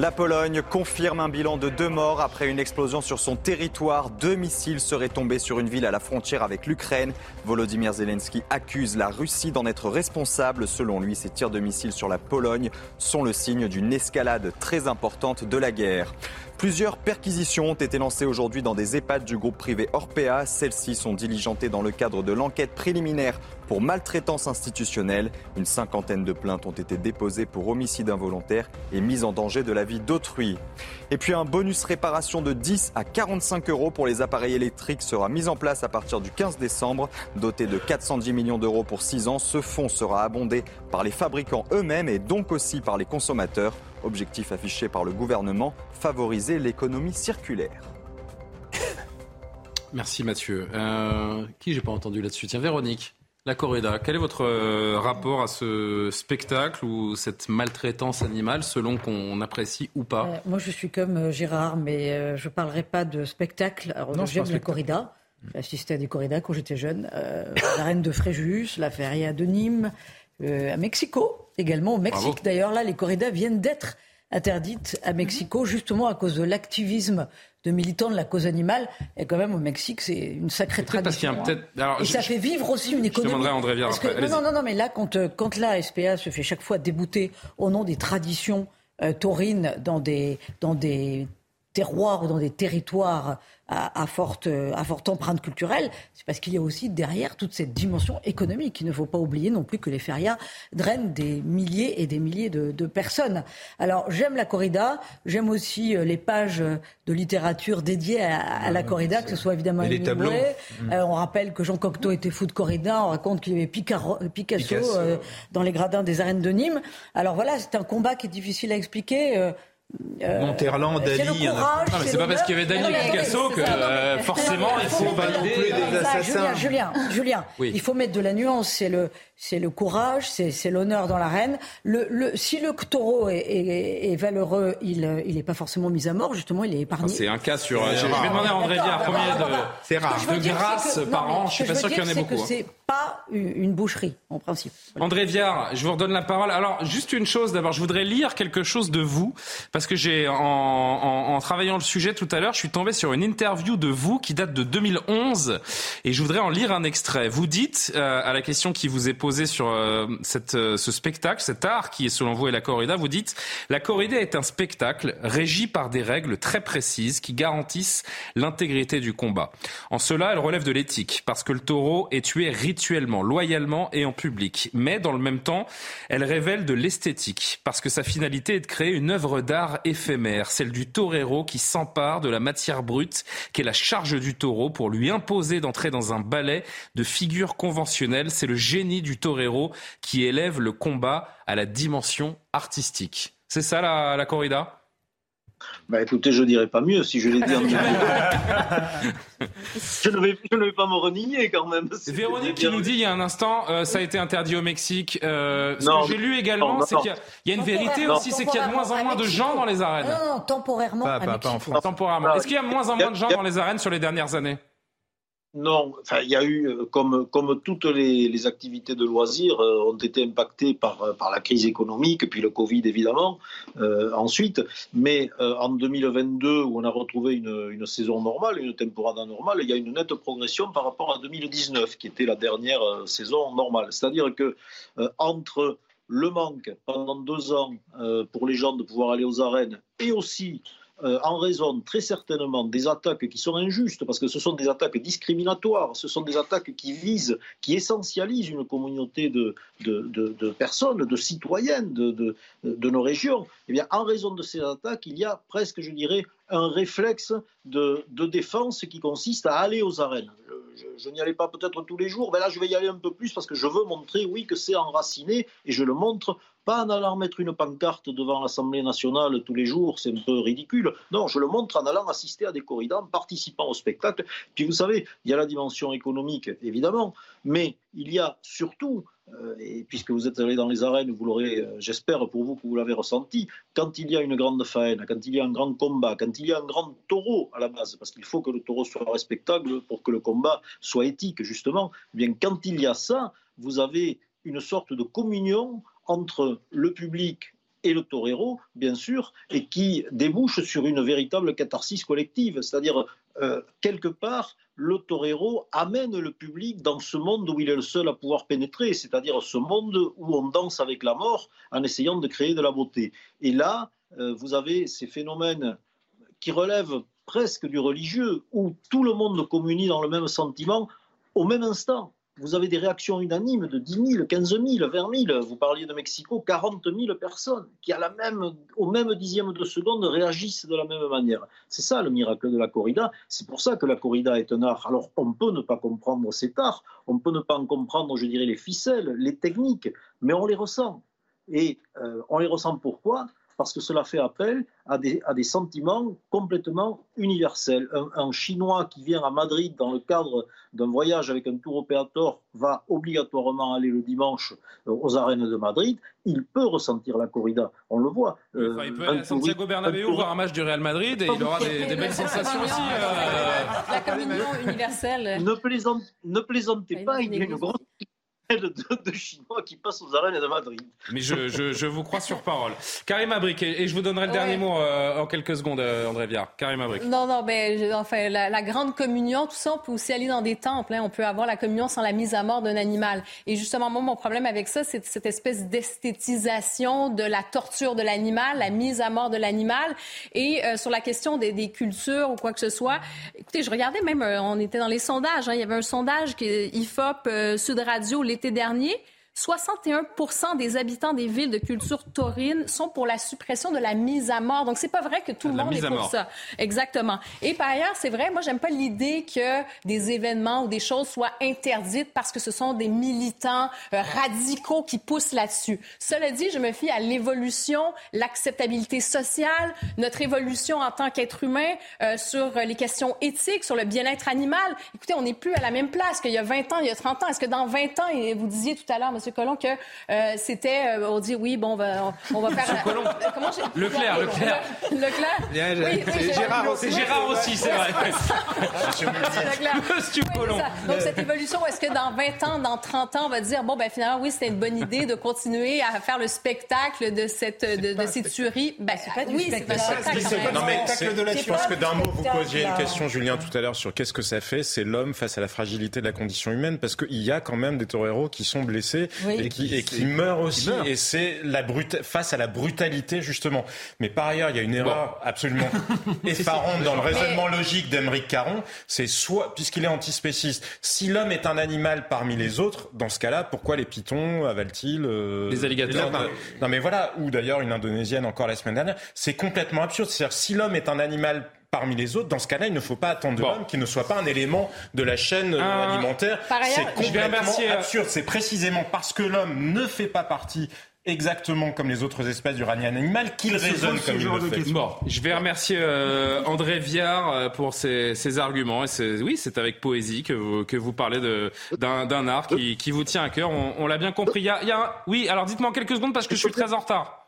La Pologne confirme un bilan de deux morts après une explosion sur son territoire. Deux missiles seraient tombés sur une ville à la frontière avec l'Ukraine. Volodymyr Zelensky accuse la Russie d'en être responsable. Selon lui, ces tirs de missiles sur la Pologne sont le signe d'une escalade très importante de la guerre. Plusieurs perquisitions ont été lancées aujourd'hui dans des EHPAD du groupe privé Orpea. Celles-ci sont diligentées dans le cadre de l'enquête préliminaire pour maltraitance institutionnelle. Une cinquantaine de plaintes ont été déposées pour homicide involontaire et mise en danger de la vie d'autrui. Et puis un bonus réparation de 10 à 45 euros pour les appareils électriques sera mis en place à partir du 15 décembre. Doté de 410 millions d'euros pour 6 ans, ce fonds sera abondé par les fabricants eux-mêmes et donc aussi par les consommateurs. Objectif affiché par le gouvernement, favoriser l'économie circulaire. Merci Mathieu. Euh, qui j'ai pas entendu là-dessus? Tiens, Véronique. La corrida, quel est votre euh, rapport à ce spectacle ou cette maltraitance animale selon qu'on apprécie ou pas? Euh, Moi je suis comme Gérard, mais je ne parlerai pas de spectacle. Alors j'aime la corrida. J'ai assisté à des corridas quand j'étais jeune. la reine de Fréjus, la feria de Nîmes, à Mexico également au Mexique. D'ailleurs, là, les corridas viennent d'être interdites à Mexico, justement à cause de l'activisme de militants de la cause animale. Et quand même, au Mexique, c'est une sacrée tradition. Hein. Et ça fait vivre aussi une économie. Je André Parce que, non, non, non, mais là, quand, euh, quand la SPA se fait chaque fois débouter au nom des traditions euh, taurines dans des, dans des terroirs ou dans des territoires à, forte, à forte empreinte culturelle, c'est parce qu'il y a aussi derrière toute cette dimension économique. Il ne faut pas oublier non plus que les férias drainent des milliers et des milliers de, personnes. Alors j'aime la corrida, j'aime aussi euh, les pages de littérature dédiées à, la corrida, que ce soit évidemment les tableaux. Mmh. Euh, on rappelle que Jean Cocteau était fou de corrida, on raconte qu'il y avait Picasso, euh, dans les gradins des arènes de Nîmes. Alors voilà, c'est un combat qui est difficile à expliquer. Euh, Monterland, Dali. non, mais c'est pas parce qu'il y avait Dali et Picasso que euh, forcément il faut valider des assassins. Julien, Julien, il faut mettre de la nuance. C'est le, c'est le courage, c'est l'honneur dans l'arène. Le, le, si le taureau est, est, est valeureux, il n'est pas forcément mis à mort. Justement, il est épargné. c'est un cas sur. Je vais demander à André Viard combien de, c'est rare. de grâce par an. Je suis pas sûr qu'il y en ait beaucoup. Pas une boucherie en principe. André Viard, je vous redonne la parole. Alors juste une chose d'abord, je voudrais lire quelque chose de vous parce que j'ai en, en, en, travaillant le sujet tout à l'heure, je suis tombé sur une interview de vous qui date de 2011 et je voudrais en lire un extrait. Vous dites euh, à la question qui vous est posée sur euh, cette, euh, ce spectacle, cet art qui est selon vous et la corrida, vous dites la corrida est un spectacle régi par des règles très précises qui garantissent l'intégrité du combat. En cela, elle relève de l'éthique parce que le taureau est tué rituellement, loyalement et en public. Mais dans le même temps, elle révèle de l'esthétique parce que sa finalité est de créer une œuvre d'art éphémère celle du torero qui s'empare de la matière brute qu'est la charge du taureau pour lui imposer d'entrer dans un ballet de figures conventionnelles. C'est le génie du torero qui élève le combat à la dimension artistique. C'est ça la, la corrida? Bah écoutez, je dirais pas mieux si je l'ai dit en je, ne vais, je ne vais pas me renier quand même. Véronique qui nous dit il y a un instant, euh, ça a été interdit au Mexique. Euh, ce que j'ai lu également, c'est qu'il y, a une vérité aussi, c'est qu'il y a de moins en moins de gens dans les arènes. Non, non, temporairement. Pas, pas, pas en France. Temporairement. Est-ce qu'il y a moins en moins de gens dans les arènes sur les dernières années non, enfin, il y a eu, euh, comme, comme toutes les, activités de loisirs euh, ont été impactées par, euh, par la crise économique, puis le Covid évidemment, ensuite. Mais en 2022, où on a retrouvé une, une, saison normale, une temporada normale, il y a une nette progression par rapport à 2019, qui était la dernière saison normale. C'est-à-dire que entre le manque pendant deux ans pour les gens de pouvoir aller aux arènes et aussi euh, en raison très certainement des attaques qui sont injustes, parce que ce sont des attaques discriminatoires, ce sont des attaques qui visent, qui essentialisent une communauté de, personnes, de citoyennes de, de, nos régions, eh bien, en raison de ces attaques, il y a presque, je dirais, un réflexe de, défense qui consiste à aller aux arènes. Je, n'y allais pas peut-être tous les jours, mais là je vais y aller un peu plus parce que je veux montrer, oui, que c'est enraciné, et je le montre pas en allant mettre une pancarte devant l'Assemblée nationale tous les jours, c'est un peu ridicule. Non, je le montre en allant assister à des corridors, en participant au spectacle. Puis vous savez, il y a la dimension économique, évidemment, mais il y a surtout, euh, et puisque vous êtes allé dans les arènes, vous l'aurez, euh, j'espère pour vous que vous l'avez ressenti, quand il y a une grande faine, quand il y a un grand combat, quand il y a un grand taureau à la base, parce qu'il faut que le taureau soit respectable pour que le combat soit éthique, justement, eh bien quand il y a ça, vous avez une sorte de communion entre le public et le torero, bien sûr, et qui débouche sur une véritable catharsis collective. C'est-à-dire, euh, quelque part, le torero amène le public dans ce monde où il est le seul à pouvoir pénétrer, c'est-à-dire ce monde où on danse avec la mort en essayant de créer de la beauté. Et là, euh, vous avez ces phénomènes qui relèvent presque du religieux, où tout le monde communie dans le même sentiment au même instant vous avez des réactions unanimes de 10 000, 15 000, 20 000. Vous parliez de Mexico, 40 000 personnes qui, à la même, au même dixième de seconde, réagissent de la même manière. C'est ça le miracle de la corrida. C'est pour ça que la corrida est un art. Alors, on peut ne pas comprendre cet art, on peut ne pas en comprendre, je dirais, les ficelles, les techniques, mais on les ressent. Et euh, on les ressent pourquoi? Parce que cela fait appel à des, à des sentiments complètement universels. Un, Chinois qui vient à Madrid dans le cadre d'un voyage avec un tour opérateur va obligatoirement aller le dimanche euh, aux arènes de Madrid. Il peut ressentir la corrida, on le voit. Euh, il peut aller à Santiago Bernabéu voir un match du Real Madrid et il aura des, belles sensations aussi. Euh. La communion universelle. Ne, plaisantez pas, il y a une grosse de, Chinois qui passent aux arènes de Madrid. Mais je, je, je vous crois sur parole. Karim Abrik, et je vous donnerai le dernier mot euh, en quelques secondes, euh, André Viard. Karim Abrik. Non, non, mais enfin, la, grande communion, tout ça, on peut aussi aller dans des temples. Hein. on peut avoir la communion sans la mise à mort d'un animal. Et justement, moi, mon problème avec ça, c'est cette espèce d'esthétisation de la torture de l'animal, la mise à mort de l'animal. Et euh, sur la question des, des, cultures ou quoi que ce soit, écoutez, je regardais même, on était dans les sondages, hein. il y avait un sondage qui IFOP, Sud Radio, les l'été dernier, 61 des habitants des villes de culture taurine sont pour la suppression de la mise à mort. Donc, c'est pas vrai que tout le monde est pour ça. Exactement. Et par ailleurs, c'est vrai, moi, j'aime pas l'idée que des événements ou des choses soient interdites parce que ce sont des militants euh, radicaux qui poussent là-dessus. Cela dit, je me fie à l'évolution, l'acceptabilité sociale, notre évolution en tant qu'être humain euh, sur les questions éthiques, sur le bien-être animal. Écoutez, on n'est plus à la même place qu'il y a 20 ans, il y a 30 ans. Est-ce que dans 20 ans, et vous disiez tout à l'heure, M. Que euh, c'était, euh, on dit oui, bon, on va, on va faire. Colomb. Comment Leclerc, Leclerc. Leclerc. c'est Gérard, c'est Gérard aussi, c'est vrai. Monsieur Colomb. Donc cette évolution, est-ce que dans 20 ans, dans 30 ans, on va dire bon ben finalement oui, c'était une bonne idée de continuer à faire le spectacle de cette de, de ces tueries? Ben oui, c'est un spectacle. Non mais je pense que d'un mot vous posiez une question, Julien, tout à l'heure sur qu'est-ce que ça fait, c'est l'homme face à la fragilité de la condition humaine, parce qu'il y a quand même des toreros qui sont blessés et, qui, et qui meurt aussi. Et c'est la brute, face à la brutalité, justement. Mais par ailleurs, il y a une erreur absolument effarante dans le raisonnement logique d'Emeric Caron. C'est soit, puisqu'il est antispéciste, si l'homme est un animal parmi les autres, dans ce cas-là, pourquoi les pitons avalent-ils euh, les alligators Non mais voilà, ou d'ailleurs une indonésienne encore la semaine dernière, c'est complètement absurde. C'est-à-dire si l'homme est un animal parmi les autres. Dans ce cas-là, il ne faut pas attendre de l'homme qu'il ne soit pas un élément de la chaîne euh, euh, alimentaire. C'est complètement absurde. C'est précisément parce que l'homme ne fait pas partie exactement comme les autres espèces du animal qu'il raisonne comme il le fait. Bon, je vais remercier euh, André Viard pour ses, arguments. Et oui, c'est avec poésie que vous, que vous parlez d'un art qui, qui, vous tient à cœur. On, l'a bien compris. Il y a, il y a Oui, alors dites-moi en quelques secondes parce que je suis très en retard.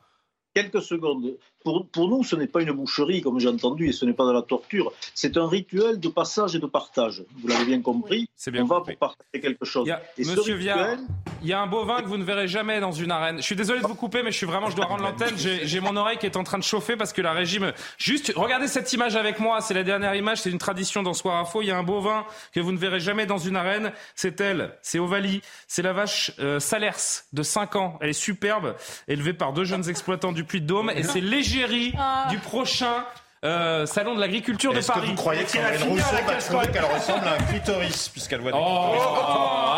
Quelques secondes pour, pour, nous, ce n'est pas une boucherie, comme j'ai entendu, et ce n'est pas de la torture. C'est un rituel de passage et de partage. Vous l'avez bien compris. C'est bien On va pour partager quelque chose. Monsieur Viard, il y a un bovin que vous ne verrez jamais dans une arène. Je suis désolé de vous couper, mais je suis vraiment, je dois rendre l'antenne. J'ai mon oreille qui est en train de chauffer parce que la régime. Juste, regardez cette image avec moi. C'est la dernière image. C'est une tradition dans Soir Info. Il y a un bovin que vous ne verrez jamais dans une arène. C'est elle. C'est Ovalie. C'est la vache euh, Salers de 5 ans. Elle est superbe, élevée par deux jeunes exploitants du Puy de Dôme, et c'est léger l'égérie ah. du prochain euh, salon de l'agriculture de Paris. Que vous croyez que Sandrine Rousseau va trouver qu'elle ressemble à un clitoris puisqu'elle voit des oh, oh,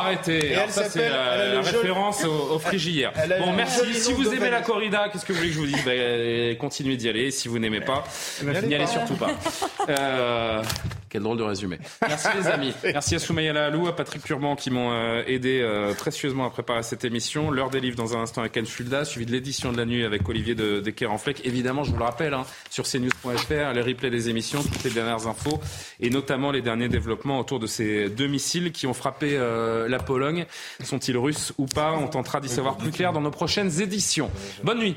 arrêtez. Alors ça c'est la, la référence au, au. Bon, merci. Si vous aimez la corrida, qu'est-ce que vous voulez que je vous dise ben, Continuez d'y aller. Si vous n'aimez pas, n'y allez surtout pas. Euh, quel drôle de résumé. Merci les amis. Merci à Soumaïa Lalou, à Patrick Purban qui m'ont euh, aidé euh, précieusement à préparer cette émission. L'heure des livres dans un instant avec Anne Fulda, suivi de l'édition de la nuit avec Olivier de, de en Fleck. Évidemment, je vous le rappelle, hein, sur cnews.fr, les replays des émissions, toutes les dernières infos et notamment les derniers développements autour de ces deux missiles qui ont frappé euh, la Pologne. Sont-ils russes ou pas? On tentera d'y savoir plus clair dans nos prochaines éditions. Bonne nuit.